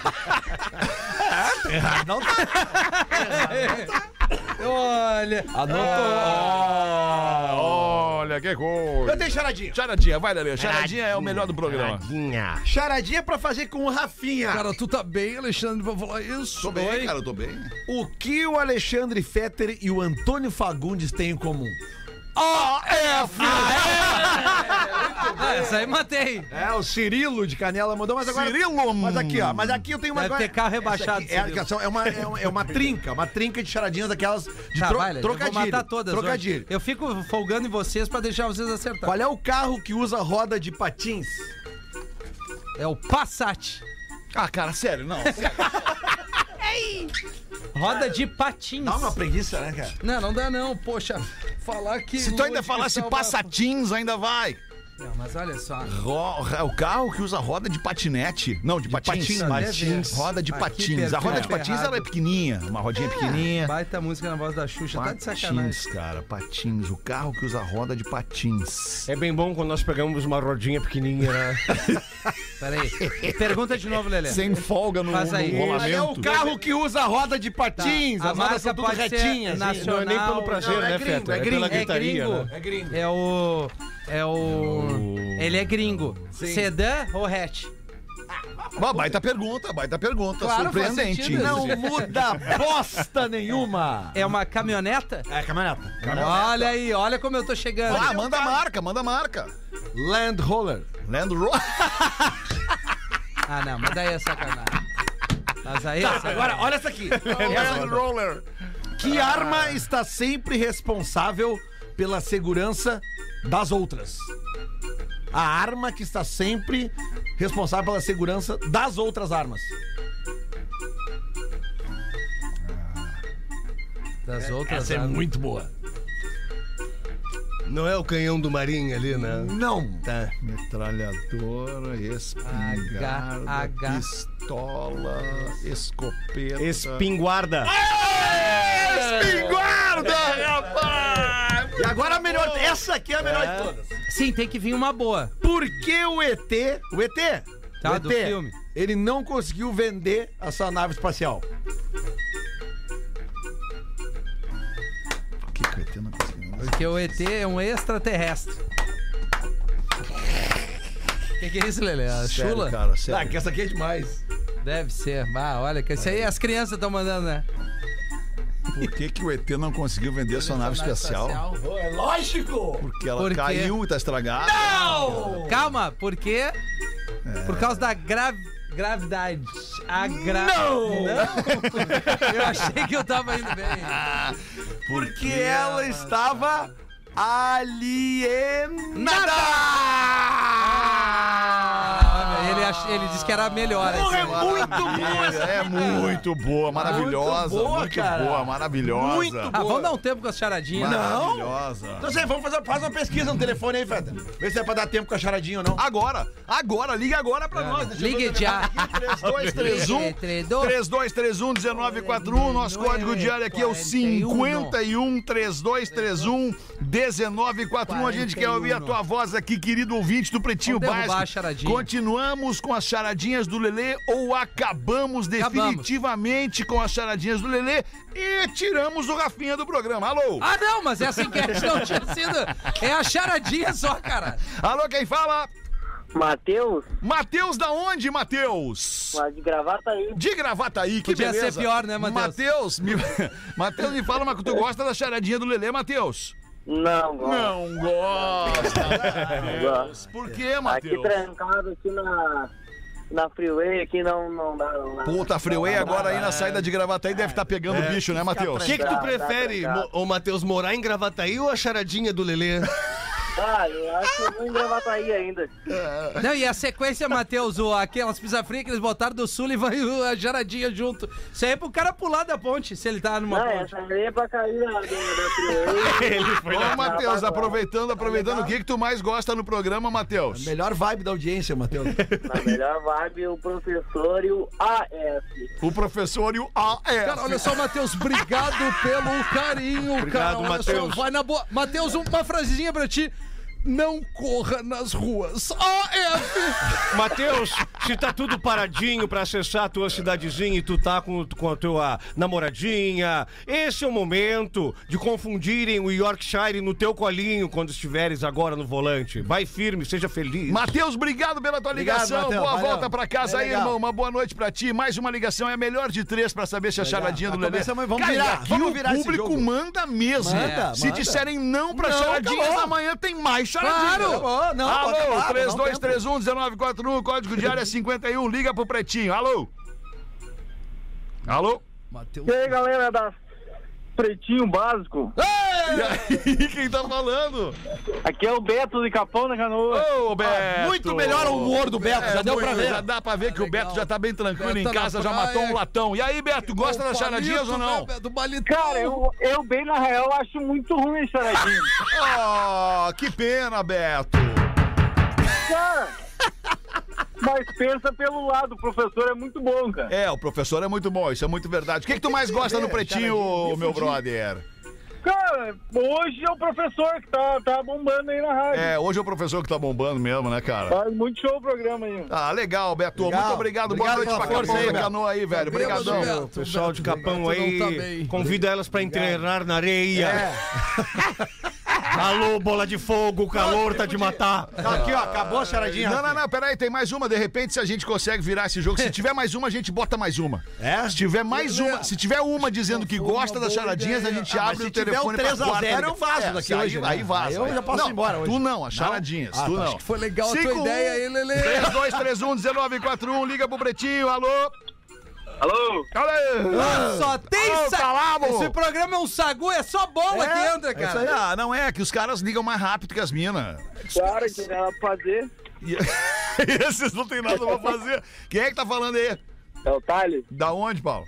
[laughs] [laughs] olha. Ah, olha que coisa. Eu tenho charadinha. Charadinha, vai, Lelê. Charadinha é o melhor do programa. Charadinha pra fazer com o Rafinha. Cara, tu tá bem, Alexandre, pra falar isso? Tô bem, cara, eu tô bem. O que o Alexandre Fetter e o Antônio Fagundes têm em comum? AF! Ah, essa aí matei. É, o Cirilo de Canela mandou, mas agora. Cirilo! Mas aqui, ó. Mas aqui eu tenho uma. Deve ter carro rebaixado, aqui É, é, uma, é, uma, é uma trinca, uma trinca de charadinhas daquelas de Tá, tro, eu vou trocadilho. matar todas. hoje. Trocadilho. Eu fico folgando em vocês pra deixar vocês acertar. Qual é o carro que usa roda de patins? É o Passat. Ah, cara, sério, não. [laughs] Roda de patins. Dá uma preguiça, né, cara? Não, não dá não. Poxa, falar que... Se tu ainda falasse passatins, ainda vai. Não, mas olha só. Ro- o carro que usa roda de patinete. Não, de, patins. patins. patins. Roda de Aqui patins. A roda de patins errado. ela é pequenininha. Uma rodinha pequenininha. Baita música na voz da Xuxa. Tá de sacanagem. Patins, cara, patins. O carro que usa roda de patins. É bem bom quando nós pegamos uma rodinha pequenininha, né? [laughs] Peraí. Pergunta de novo, Lelê. Sem folga no, Faz aí. no Mas é o rolamento. carro que usa roda de patins. Tá. A As rodas são tudo retinhas. nacional. Não é nem pelo prazer, Não, é né, gringo, Feta? é É, gringo. pela É gritaria, gringo. né? É gringo. É o. É o. Ele é gringo. Sedã ou hatch? Uma baita pergunta, baita pergunta. Claro, faz surpreendente. sentido. Não muda bosta nenhuma. É uma caminhoneta? É, caminhoneta. Olha aí, olha como eu tô chegando. Ah, manda a marca, manda a marca. Land Roller. Land Rover. [laughs] Ah, não, mas daí é sacanagem. Mas aí é sacanagem. Agora, olha essa aqui. [laughs] Land Roller. Que arma está sempre responsável pela segurança das outras? A arma que está sempre responsável pela segurança das outras armas. Das outras. Essa é armas. muito boa. Não é o canhão do Marinho ali, né? Não. Tá. Metralhadora, espingarda, H, H. pistola, escopeta. Espinguarda. Espingarda, rapaz! E agora a melhor. Essa aqui é a melhor de todas. Sim, tem que vir uma boa. Por que o ET. O ET? Tá, o do ET, filme. Ele não conseguiu vender a sua nave espacial. Porque o ET é um extraterrestre. O que, que é isso, Lelê? A Sério, chula? cara, Ah, sério. que essa aqui é demais. Deve ser. Ah, olha, que isso aí as crianças estão mandando, né? Por que, que o ET não conseguiu vender a sua nave espacial? É lógico! Porque ela Por caiu e tá estragada. Calma, por quê? Por causa da gra... gravidade. A gra... Não! Eu achei que eu tava indo bem. Porque ela estava alienada! Ah, ele, ach... ele disse que era melhor. Porra, é esse. muito boa essa É muito boa, maravilhosa. Muito boa, muito cara. boa, maravilhosa. Muito Ah, vamos dar um tempo com as charadinhas. Maravilhosa. Então, assim, vamos fazer faz uma pesquisa no telefone aí, Feta. Vê se é pra dar tempo com a charadinha ou não. Agora, agora, liga agora pra nós. Deixa Ligue telefone já. aqui, 3231 3231 1941. Nosso código diário aqui é o 51 3231 1941. A gente quer ouvir a tua voz aqui, querido ouvinte do Pretinho Básico. a com as charadinhas do Lelê ou acabamos definitivamente com as charadinhas do Lelê e tiramos o Rafinha do programa. Alô? Ah, não, mas essa enquete não tinha sido. É a charadinha só, cara. Alô, quem fala? Matheus, Matheus da onde, Matheus? lá de gravata aí. De Gravataí, que Podia beleza. ser pior, né, Matheus? Matheus, me... [laughs] Matheus, me fala, mas que tu gosta da charadinha do Lelê, Matheus? Não, gosto. Não gosta. [laughs] Não gosto. Por quê, Aqui Matheus? trancado aqui na, na freeway, aqui não, não dá. Não dá. Puta, freeway agora aí na saída de Gravataí deve estar pegando bicho, né, Matheus? O que, que tu Tá, tá prefere, ô Matheus, morar em Gravataí ou a charadinha do Lelê? Ah, eu acho que eu vou em Gravataí ainda. Não, e a sequência, Matheus, o, aquelas pizza fria que eles botaram do Sullivan e o- a charadinha junto. Isso aí é pro cara pular da ponte, se ele tá numa Não, ponte. essa aí é pra cair na, da [laughs] freeway. Ô, Matheus, aproveitando, aproveitando, o que que tu mais gosta no programa, Matheus? Melhor vibe da audiência, Matheus. Na melhor vibe, o professor e o AF. O professor e o AF. Cara, olha só, Matheus, obrigado pelo carinho, Obrigado, cara. Só, Matheus. Vai na boa. Matheus, uma frasezinha pra ti. Não corra nas ruas. AF! [laughs] Matheus, Se tá tudo paradinho pra acessar a tua cidadezinha e tu tá com, com a tua namoradinha, esse é o momento de confundirem o Yorkshire no teu colinho quando estiveres agora no volante. Vai firme, seja feliz. Matheus, obrigado pela tua Obrigado, ligação. Matheus, Boa valeu. volta pra casa É aí, legal. irmão. Uma boa noite pra ti. Mais uma ligação é a melhor de três pra saber se a charadinha do Lelê. vamos Cara, virar, aqui vamos o virar esse público jogo. manda mesmo. Manda, se manda. disserem não pra Não, charadinhas, acabou. amanhã tem mais charadinhas. Claro. Acabou, não, pode Alô, acabar, dá um 3231-1941, código diário é 51. Liga pro Pretinho. Alô? Alô? Matheus. E aí, galera da Pretinho Básico? E aí, [laughs] quem tá falando? Aqui é o Beto de Capão da Canoa. Ô, Beto! Muito melhor o humor do Beto, já deu pra muito, ver. Já dá pra ver que o. Beto já tá bem tranquilo Beto em tá na casa, já praia. matou um latão. E aí, Beto, gosta das charadinhas ou não? Do balitão. Cara, eu, eu bem na real acho muito ruim esse charadinho. Oh, [laughs] que pena, Beto. Cara, mas pensa pelo lado, o professor é muito bom, cara. É, o professor é muito bom, isso é muito verdade. O que, que tu mais gosta no pretinho, meu brother? Cara, hoje é o professor que tá, tá bombando aí na rádio. É, hoje é o professor que tá bombando mesmo, né, cara? Faz muito show o programa aí. Ah, legal, Beto. Legal. Muito obrigado. Obrigado Boa noite pra força Capão aí, da Beto. Canoa aí, velho. Obrigadão. Beto, O pessoal de Capão Beto aí, tá convida elas pra treinar na areia. [laughs] Alô, bola de fogo, o calor tá de matar. Tá aqui, ó, acabou a charadinha. Não, não, não, peraí, tem mais uma. De repente, se a gente consegue virar esse jogo. Se tiver mais uma, a gente bota mais uma. É? Se tiver mais uma, se tiver uma dizendo que gosta das charadinhas, a gente Ah, abre se o tiver telefone um 3 a 0, quarta liga- eu vazo É, daqui se aí, hoje, né? Aí vaza. Eu já posso ir embora hoje. Tu não, as charadinhas. Ah, tu não. acho que Foi legal a tua um, ideia aí, Lelê. 3231-1941, liga pro Pretinho, alô? Alô? Alô? Só tem Ô, sa... Calabo! Esse programa é um sagu, é só bola que entra, É aí. cara. Ah, não é, que os caras ligam mais rápido que as minas. Claro, que tem nada pra fazer. E- [laughs] Esses não tem nada pra fazer. Quem é que tá falando aí? É o Thales. Da onde, Paulo?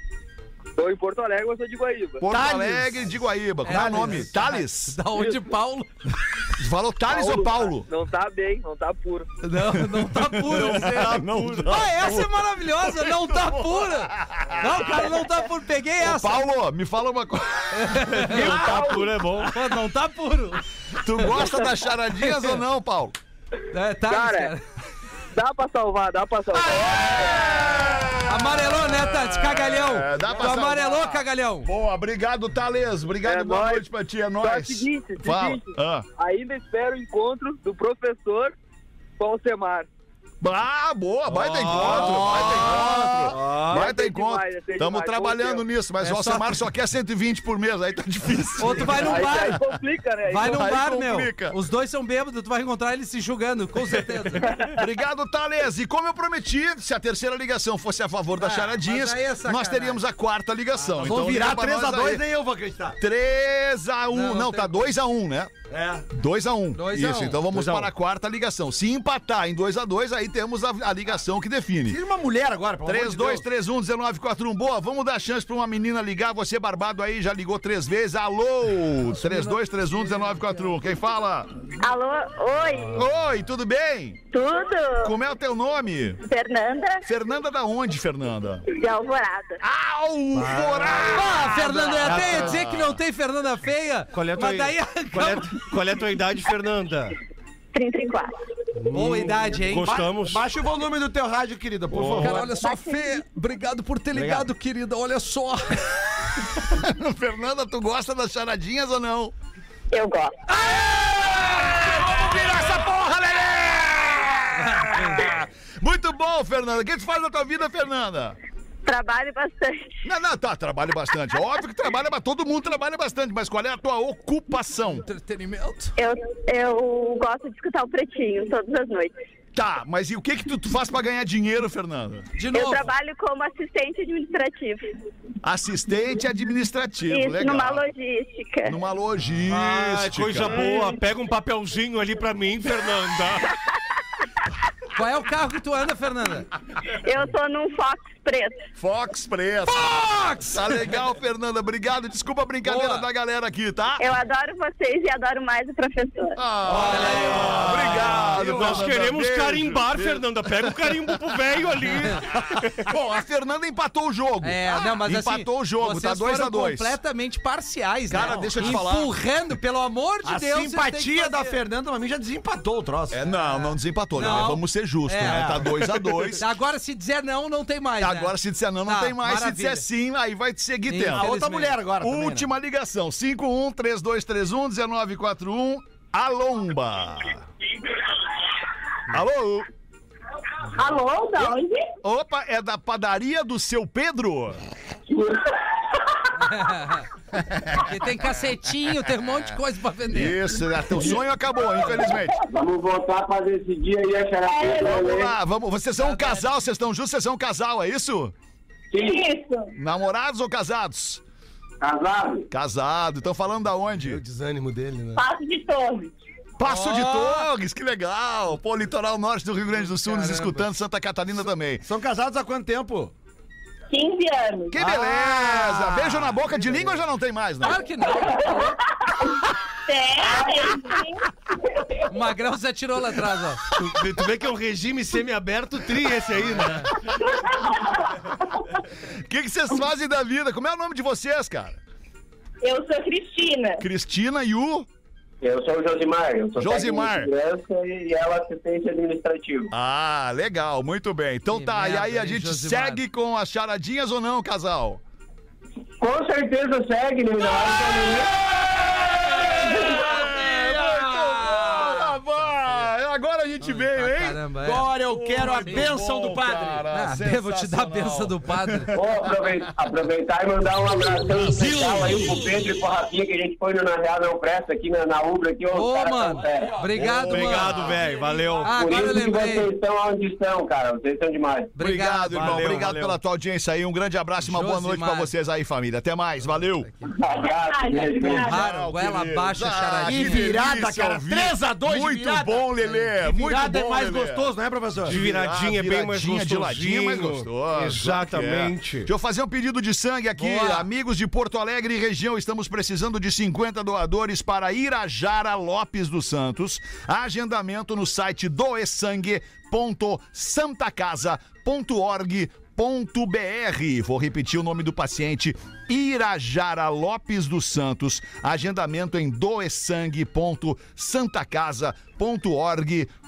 Tô em Porto Alegre, eu sou de Guaíba. Porto Thales. Alegre de Guaíba. Como é, o Thales. nome? Thales? [laughs] Da onde, Paulo? Falou Thales ou Paulo? Não tá bem, não tá puro. Não, não tá puro. Não Ah, essa é maravilhosa. Não tá pura. Não, cara, não tá puro. Peguei essa. Paulo, me fala uma coisa. [laughs] Não tá puro, é bom. Pô, não tá puro. Tu gosta das charadinhas ou não, Paulo? É, tá, Cara, cara. Dá pra salvar, dá pra salvar. Amarelou, né, Tati? Cagalhão. É, dá pra Tu amarelou, salvar. cagalhão. Boa, obrigado, Thales. Obrigado, É boa nóis. noite pra ti, é Só é o nóis. seguinte, Fala. seguinte. Ah. Ainda espero o encontro do professor com o Alcemar. Ah, boa, baita encontro, baita encontro. Baita Sei encontro. demais, sei Estamos demais, trabalhando nisso, mas É o só- Alcemar só quer 120 por mês, aí tá difícil. Ou tu vai num Aí, aí bar. complica, né? Vai num Aí bar, meu. complica. Os dois são bêbados, tu vai encontrar eles se julgando, com certeza. [laughs] Obrigado, Thales. E como eu prometi, se a terceira ligação fosse a favor das Ah, charadinhas, mas aí é nós teríamos a quarta ligação. Vamos virar liga pra nós 3x2, aí. nem eu vou acreditar. 3x1. Não, Não, não tá tem- 2x1, né? É. 2x1. Dois a Isso, um. então vamos Dois a um. para a quarta ligação. Se empatar em 2x2, aí temos a, a ligação que define. Tira uma mulher agora, pelo amor de Deus. 3231-1941. Boa, vamos dar chance pra uma menina ligar. Você, barbado aí, já ligou três vezes. Alô! 3231-1941. Quem fala? Alô, oi, Oi, tudo bem? tudo? Como é o teu nome? Fernanda Fernanda da onde, Fernanda? de Alvorada. Alvorada! Ah, Fernanda, eu até ia dizer que não tem Fernanda feia, Qual é a tua, mas daí qual é, qual é a tua idade, Fernanda? 34. Boa idade, hein? Gostamos. Baixa o volume do teu rádio, querida, por favor. Cara, olha só, Fê, obrigado por ter ligado, querida, olha só. [laughs] Fernanda, tu gosta das charadinhas ou não? Eu gosto. Vamos virar essa porra, Lelê! [laughs] Muito bom, Fernanda. O que tu faz na tua vida, Fernanda? Trabalho bastante. Não, não, tá, trabalha bastante. Óbvio que trabalha, mas todo mundo trabalha bastante. Mas qual é a tua ocupação? Entretenimento. Eu, eu gosto de escutar o Pretinho todas as noites. Tá, mas e o que que tu, tu faz pra ganhar dinheiro, Fernanda? De Eu novo. trabalho como assistente administrativo. Assistente administrativo, Isso, legal. numa logística. Numa logística. Ah, coisa boa. Pega um papelzinho ali pra mim, Fernanda. [laughs] Qual é o carro que tu anda, Fernanda? Eu tô num Fox preto. Fox Preto. Fox! Tá legal, Fernanda. Obrigado. Desculpa a brincadeira Boa. da galera aqui, tá? Eu adoro vocês e adoro mais o professor. Ah, olha aí, ó. Obrigado, Nós Fernanda. queremos Beijo. carimbar, Beijo. Fernanda. Pega o carimbo pro velho ali. [laughs] Bom, a Fernanda empatou o jogo. É, não, mas assim, Empatou o jogo, tá 2 foram a 2 completamente parciais, né? Cara, deixa eu te falar. Empurrando, pelo amor de A Deus. que simpatia da. Fernanda, pra mim, já desempatou o troço. É, não, não desempatou, né? Não. Vamos ser justos, É. né? Tá 2 a 2 Agora agora se dizer não, não tem mais. né? Agora, se disser não, não Tá, tem mais. maravilha. Se disser sim, aí vai te seguir Sim, tendo. A outra mulher agora também, né? Última ligação, 51-3231-1941, Alomba. Alô? Alô, da onde? Opa, é da padaria do seu Pedro? [laughs] Porque tem cacetinho, tem um monte de coisa pra vender. Isso, né? teu sonho acabou, infelizmente. Vamos voltar pra decidir aí a charada. Vamos lá, vamos. Vocês são um casal, vocês estão juntos, vocês são um casal, é isso? Isso. Namorados ou casados? Casado? Casado. Estão falando da onde? O desânimo dele, né? Passo de torre. Passo de Ó. Torres, que legal! Pô, litoral norte do Rio Grande do Sul, nos Caramba. escutando, Santa Catarina também. São casados há quanto tempo? 15 anos. Que beleza! Ah, Beijo na boca de língua já não tem mais, né? Claro que não. O Magrão se atirou lá atrás, ó. Tu, tu vê que é um regime semi-aberto tri esse aí, né? O que, que vocês fazem da vida? Como é o nome de vocês, cara? Eu sou Cristina. Cristina e o. Eu sou o Josimar. Eu sou Josimar. e ela assistente administrativo. Ah, legal, muito bem. Então Que tá, e merda, aí a hein, gente Josimar? segue com as charadinhas ou não, casal? Com certeza segue, né? Rapaz, Agora a gente veio, hein? Caramba, é. Agora eu quero a bênção bom, do padre. cara, Ah, vou te dar a benção sensacional. do padre. [laughs] Vou aproveitar, aproveitar e mandar um abração especial aí pro Pedro e pro Rafinha, que a gente foi no Na Real Não Presta aqui na, na Ubra. Aqui, Ô, caras mano. Obrigado, Obrigado, mano. velho. Valeu. Ah, Por agora eu isso que lembrei. vocês estão onde estão, cara. Vocês estão demais. Obrigado, irmão. Valeu, Obrigado valeu. pela tua audiência aí. Um grande abraço e uma boa noite pra vocês aí, família. Até mais. Valeu. Abraço, goela querido. abaixo, Ah, charadinha. Que virada, cara. ouvir. 3 a 2 de Muito virada. bom, Lelê. Muito é mais Lelê. gostoso, não é, professor? De viradinha é bem mais Viradinha de ladinho é mais gostoso. Exatamente. Deixa eu fazer um pedido de sangue aqui. Boa. Amigos de Porto Alegre e região, estamos precisando de 50 doadores para Irajara Lopes dos Santos. Agendamento no site doesangue.santacasa.org.br. Vou repetir o nome do paciente: Irajara Lopes dos Santos. Agendamento em doesangue.santacasa.org.br.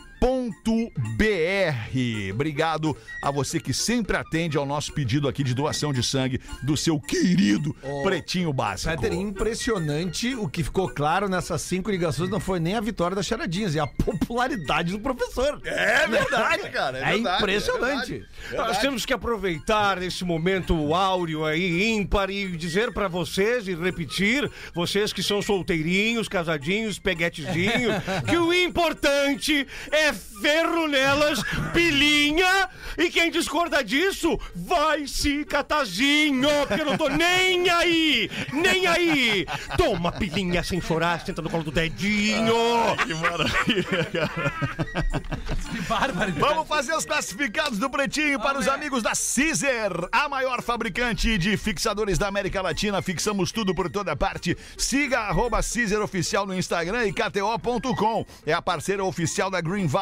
Obrigado a você que sempre atende ao nosso pedido aqui de doação de sangue do seu querido Pretinho Básico. Peter, impressionante o que ficou claro nessas cinco ligações não foi nem a vitória das charadinhas, é a popularidade do professor. É verdade, cara. É impressionante. Nós temos que aproveitar esse momento áureo aí, ímpar, e dizer pra vocês e repetir, vocês que são solteirinhos, casadinhos, peguetezinhos, [laughs] que o importante é ferro nelas, pilinha, e quem discorda disso vai se catazinho, porque eu não tô nem aí, nem aí. Toma pilinha sem chorar, senta no colo do dedinho. Que maravilha, cara. Que bárbaro. Vamos fazer os classificados do Pretinho para os amigos da Caesar, a maior fabricante de fixadores da América Latina. Fixamos tudo por toda parte. Siga arroba Caesar Oficial no Instagram e KTO.com. É a parceira oficial da Green Valley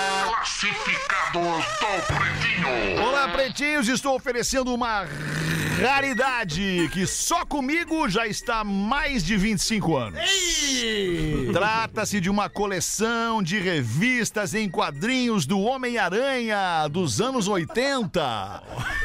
Classificados do Pretinho. Olá, pretinhos, estou oferecendo uma raridade que só comigo já está há mais de 25 anos. Trata-se de uma coleção de revistas em quadrinhos do Homem-Aranha dos anos 80.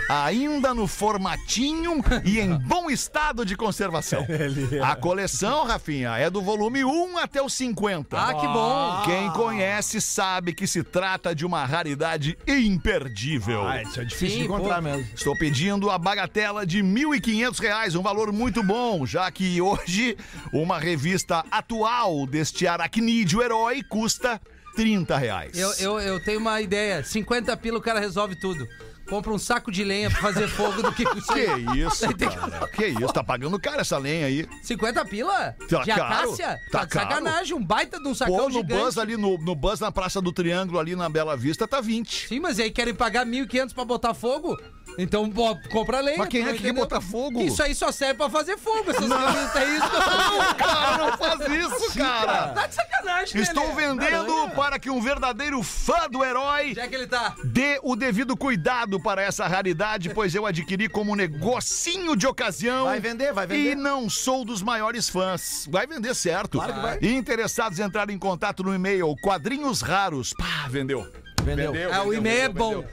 Ainda no formatinho e em bom estado de conservação. [laughs] A coleção, Rafinha, é do volume 1 até o 50. Ah, que bom. Quem conhece sabe que se trata de uma raridade imperdível. Ah, isso é difícil Sim, de encontrar pô. mesmo. Estou pedindo a bagatela de 1.500 reais, um valor muito bom, já que hoje uma revista atual deste aracnídeo herói custa 30 reais. Eu, eu, eu tenho uma ideia. 50 pila o cara resolve tudo. Compra um saco de lenha pra fazer fogo do que [laughs] isso aí. Que isso, cara? Que isso? Tá pagando caro essa lenha aí. 50 pila? Tá de caro? acácia? Tá de caro. sacanagem. Um baita de um sacão Pô, no gigante. bus ali, no, no bus na Praça do Triângulo, ali na Bela Vista, tá 20. Sim, mas aí querem pagar 1.500 pra botar fogo? Então bo- compra lenha. Mas quem é não que quer botar fogo? Isso aí só serve pra fazer fogo. Essas revistas aí. Isso que eu tô [laughs] dizendo. Cara, não faz isso, cara. Tá de sacanagem, Estou Lelê. vendendo para que um verdadeiro fã do herói Onde é que ele tá? dê o devido cuidado para essa raridade, pois eu adquiri como negocinho de ocasião. Vai vender, vai vender. E não sou dos maiores fãs. Vai vender certo. Claro que vai. E interessados em entrar em contato no e-mail quadrinhos raros. Pá, vendeu. Vendeu. Ah, o e-mail é bom. Quadrinhos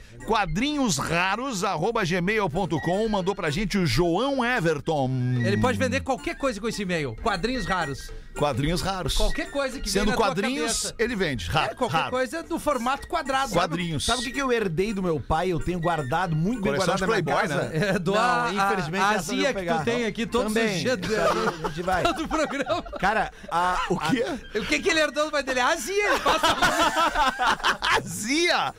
raros, arroba gmail.com. Mandou pra gente o João Everton. Ele pode vender qualquer coisa com esse e-mail. Quadrinhos raros. Quadrinhos raros. Qualquer coisa que Sendo quadrinhos, ele vende. Ra É, qualquer raro. coisa do formato quadrado. Quadrinhos. Sabe o que, que eu herdei do meu pai? Eu tenho guardado, muito bem Coleção guardado na minha Playboy, casa. É, do Não, a, infelizmente a, a azia que tu tem aqui todos Também. os dias do, a gente vai. [laughs] do programa. Cara, a, [laughs] o quê? O que, que ele herdou do pai dele? A azia. Ele passa [laughs] Azia!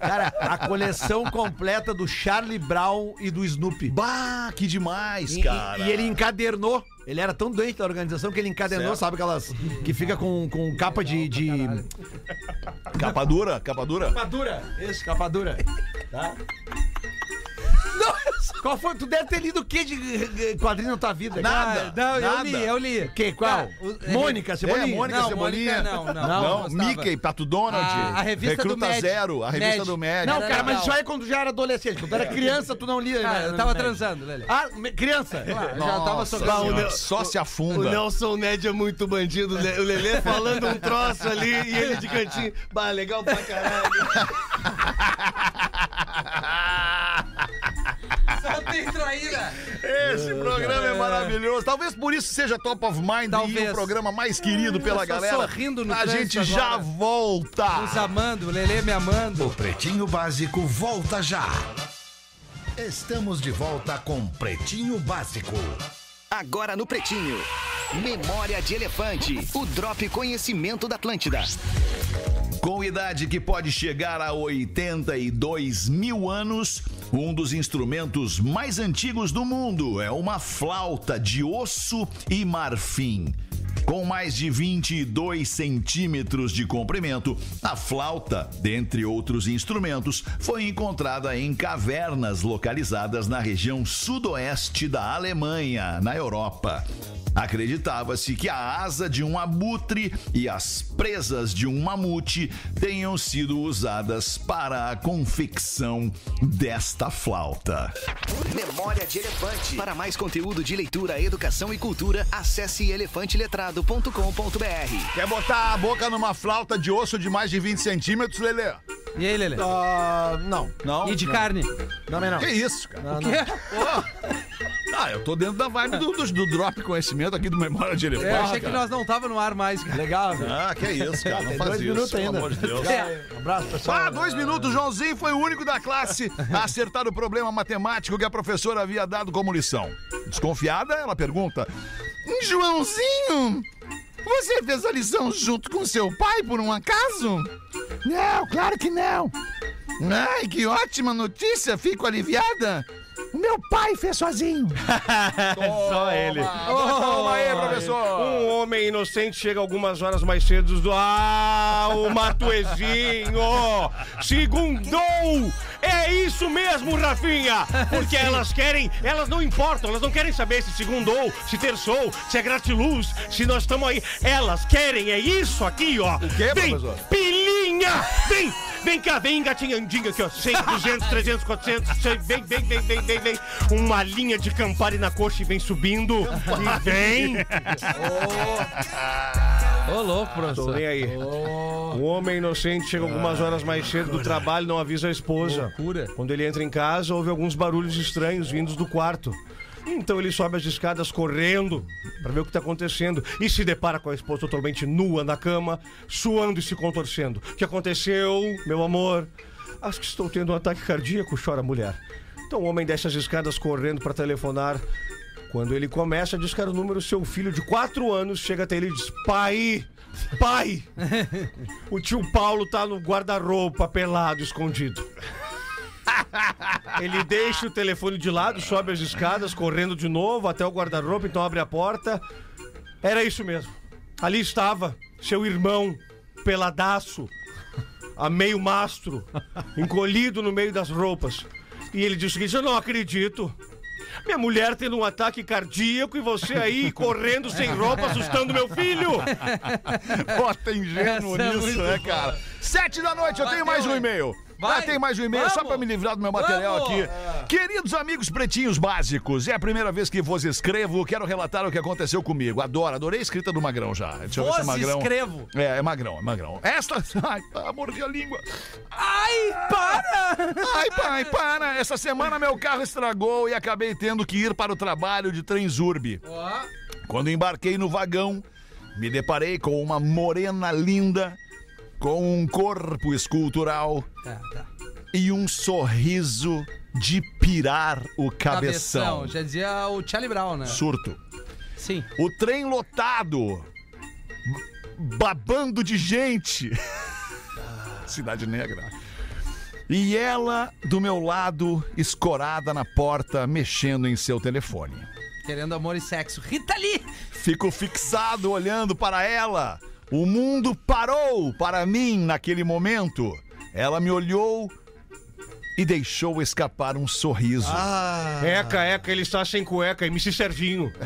Cara, a coleção completa do Charlie Brown e do Snoopy. Bah, que demais, E, cara. e ele encadernou. Ele era tão doente da organização que ele encadernou, Certo. sabe aquelas que fica com, com capa de. de... Capa dura, capa dura. Capa dura. Isso, capa dura. Tá? Qual foi? Tu deve ter lido o que de eh, quadrinho na tua vida? Nada. Não, eu li, eu li. Que, qual? Cara, o- Mônica, É, Cebolinha. Mônica Não, Cebolinha. Mônica não, não, Não, não. Mickey, Pato Donald. A- a revista do Recruta. Zero, a revista Med. do Med. Não, cara, mas isso aí é quando tu já era adolescente. Quando tu era criança, tu não lia. Cara, né, eu tava transando, Lele. Ah, criança? Eu já tava senhora, só se O afunda. Nelson Ned é muito bandido. O Le- o Lelê falando um troço ali e ele de cantinho. Bah, legal pra caralho. [laughs] Tem traíra. Esse programa é maravilhoso. Talvez por isso seja top of mind e Talvez. o programa mais querido pela Eu galera. sorrindo no A gente já agora. volta. Nos amando, Lele me amando. O Pretinho Básico volta já. Estamos de volta com Pretinho Básico. Agora no Pretinho. Memória de Elefante. O Drop Conhecimento da Atlântida. Com idade que pode chegar a 82 mil anos, um dos instrumentos mais antigos do mundo é uma flauta de osso e marfim. Com mais de 22 centímetros de comprimento, a flauta, dentre outros instrumentos, foi encontrada em cavernas localizadas na região sudoeste da Alemanha, na Europa. Acreditava-se que a asa de um abutre e as presas de um mamute tenham sido usadas para a confecção desta flauta. Memória de Elefante. Para mais conteúdo de leitura, educação e cultura, acesse elefanteletrado.com.br. Quer botar a boca numa flauta de osso de mais de 20 centímetros, Lelê? E aí, Lele? Ah, não. Não? E de não. carne? Também não. Que isso, cara? Não, O não. Ah, eu tô dentro da vibe do, do, do drop conhecimento aqui do Memória de Elefante. Eu achei que cara. nós não tava no ar mais, cara. Legal, velho. Ah, que isso, cara. Não Tem faz dois isso, minutos pelo ainda. amor de Deus. É. [laughs] Um abraço, pessoal. Ah, dois minutos. Joãozinho foi o único da classe a acertar o problema matemático que a professora havia dado como lição. Desconfiada, ela pergunta: Joãozinho, você fez a lição junto com seu pai por um acaso? Não, claro que não. Ai, que ótima notícia, fico aliviada. Meu pai fez sozinho. [laughs] Só ele. Toma aí, professor. Um homem inocente chega algumas horas mais cedo do. Ah, o Matuezinho! Segundou! É isso mesmo, Rafinha! Porque [laughs] elas querem, elas não importam, elas não querem saber se segundou, se terçou, se é gratiluz, se nós estamos aí. Elas querem, é isso aqui, ó! O quê, vem, professor? Pilinha! Vem! Vem cá, vem engatinhandinha aqui, ó. 100, 200, 300, 400, 100, vem, vem, vem, vem, vem, vem. Uma linha de Campari na coxa e vem subindo. E vem. Ô, louco, Tô professor. nem aí. O homem inocente chega algumas horas mais cedo do trabalho e não avisa a esposa. Loucura. Quando ele entra em casa, ouve alguns barulhos estranhos vindos do quarto. Então ele sobe as escadas correndo para ver o que está acontecendo e se depara com a esposa totalmente nua na cama, suando e se contorcendo. O que aconteceu, meu amor? Acho que estou tendo um ataque cardíaco, chora a mulher. Então o homem desce as escadas correndo para telefonar. Quando ele começa a discar o número, seu filho de 4 anos chega até ele e diz: Pai! Pai! [laughs] O tio Paulo tá no guarda-roupa pelado, escondido. Ele deixa o telefone de lado, sobe as escadas, correndo de novo até o guarda-roupa, então abre a porta. Era isso mesmo. Ali estava seu irmão, peladaço, a meio mastro, encolhido no meio das roupas. E ele disse o seguinte: Eu não acredito. Minha mulher tendo um ataque cardíaco e você aí correndo sem roupa, assustando meu filho. Bota ingênuo Essa é nisso, muito né, boa. cara? Sete da noite, eu tenho mais um hein? e-mail. Vai. Ah, tem mais um e-mail só pra me livrar do meu material Vamos. aqui. Queridos amigos pretinhos básicos, é a primeira vez que vos escrevo, quero relatar o que aconteceu comigo. Adoro, adorei a escrita do Magrão já. Deixa eu ver se é Magrão. escrevo. É, é Magrão, é Magrão. Esta. [laughs] Ai, mordi a língua. Ai, para! Ai, pai, para! Essa semana meu carro estragou e acabei tendo que ir para o trabalho de Transurb. Ó, Quando embarquei no vagão, me deparei com uma morena linda, com um corpo escultural tá, tá. e um sorriso de pirar o cabeção. Já dizia o Charlie Brown, né? Surto. Sim. O trem lotado, babando de gente. [laughs] Cidade Negra. E ela do meu lado, escorada na porta, mexendo em seu telefone. Querendo amor e sexo. Rita Lee! Fico fixado olhando para ela. O mundo parou para mim naquele momento. Ela me olhou e deixou escapar um sorriso. Eca, eca, ele está sem cueca, MC Serginho. [laughs]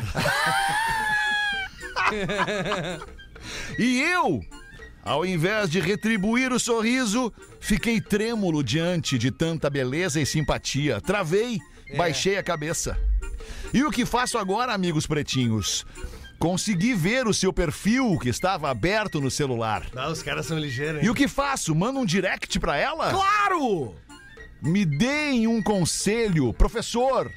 E eu, ao invés de retribuir o sorriso, fiquei trêmulo diante de tanta beleza e simpatia. Travei, baixei a cabeça. E o que faço agora, amigos pretinhos? Consegui ver o seu perfil que estava aberto no celular. Ah, os caras são ligeiros, E o que faço? Mando um direct pra ela? Claro! Me deem um conselho, professor.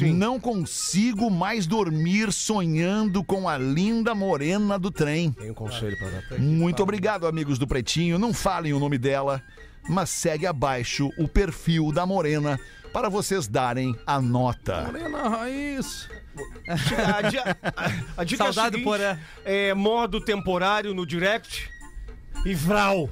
Não consigo mais dormir sonhando com a linda morena do trem. Tem um conselho pra dar. Muito obrigado, amigos do Pretinho. Não falem o nome dela, mas segue abaixo o perfil da morena para vocês darem a nota. Morena Raiz. A, di- a- a dica Saudade é seguinte, Porã. é modo temporário no direct e vral.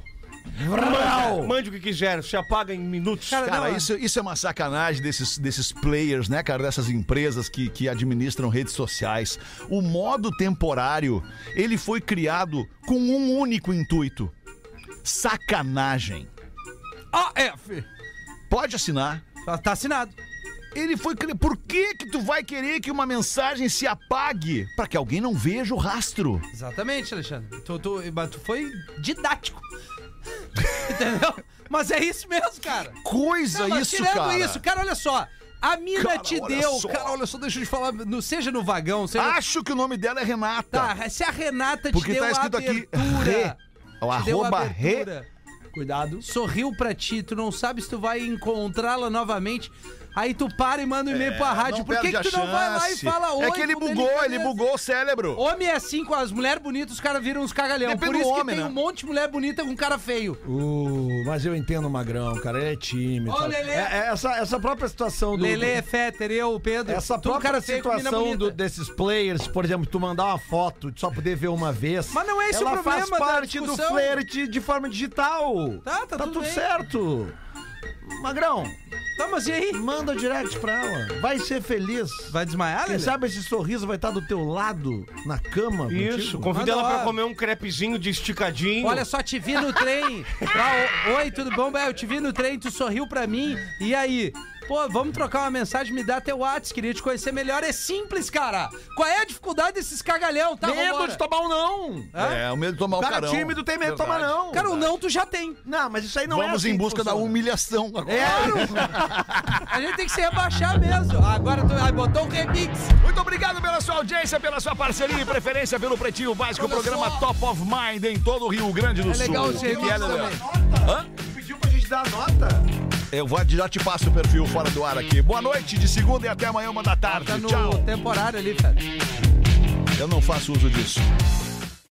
Vral! Mande o que quiser, se apaga em minutos. Cara, isso, isso é uma sacanagem desses, desses players, né, cara? Dessas empresas que, que administram redes sociais. O modo temporário, ele foi criado com um único intuito: sacanagem. AF. Pode assinar. Tá, tá assinado. Ele foi criado. Por que que tu vai querer que uma mensagem se apague? Para que alguém não veja o rastro. Exatamente, Alexandre. Tu, tu, mas tu foi didático. [laughs] Entendeu? Mas é isso mesmo, cara. Coisa Não, isso, tirando cara. isso, cara, olha só. A mina Cara, te deu. só. Cara, olha só, deixa eu te falar. No, seja no vagão, seja. Acho que o nome dela é Renata. Tá, se a Renata te Porque deu tá escrito aqui abertura. Te deu arroba abertura, Cuidado. Sorriu pra ti, tu não sabe se tu vai encontrá-la novamente. Aí tu para e manda um e-mail pra rádio. É, Por que, que tu não vai lá e fala oi? É que ele bugou, ele bugou o cérebro. Homem é assim, com as mulheres bonitas, os caras viram uns cagalhão. Depende Por do isso que homem, tem né? um monte de mulher bonita com cara feio. Uh, mas eu entendo o Magrão, cara. Ele é tímido. Ô? Lelê. É- é essa, essa própria situação do. Lele é Féter, eu, o Pedro. Essa tudo própria cara situação do- desses players, por exemplo, tu mandar uma foto de só poder ver uma vez. Mas não é esse o ela problema faz da parte do discussão. flerte de forma digital. Tá, tá tudo bem. certo. Magrão, Tá, mas e aí? manda o direct pra ela. Vai ser feliz. Vai desmaiar, Quem Lelê? sabe esse sorriso vai estar do teu lado, na cama. Isso, contigo. convida Manda ela lá. pra comer um crepezinho de esticadinho. Olha só, te vi no trem. O- Oi, tudo bom, Bel? Eu te vi no trem, tu sorriu pra mim. E aí? Pô, vamos trocar uma mensagem, me dá teu WhatsApp, queria te conhecer melhor. É simples, cara. Qual é a dificuldade desses cagalhão, tá? Medo vambora. de tomar um não. Hã? É, o medo de tomar O o cara carão. tímido tem medo de tomar não. Cara, o não tu já tem. Não, mas isso aí não é Vamos assim em busca da humilhação agora. É, A gente tem que se rebaixar mesmo. Agora tu aí botou o remix. Muito obrigado pela sua audiência, pela sua parceria e preferência pelo Pretinho Básico, o programa só. Top of Mind em todo o Rio Grande do É Sul. legal esse remix é, Lelê? também. Hã? Pediu pra gente dar a nota. Eu vou, já te passo o perfil fora do ar aqui. Boa noite, de segunda e até amanhã, uma da tarde. Tá no Tchau. temporário ali, velho. Eu não faço uso disso.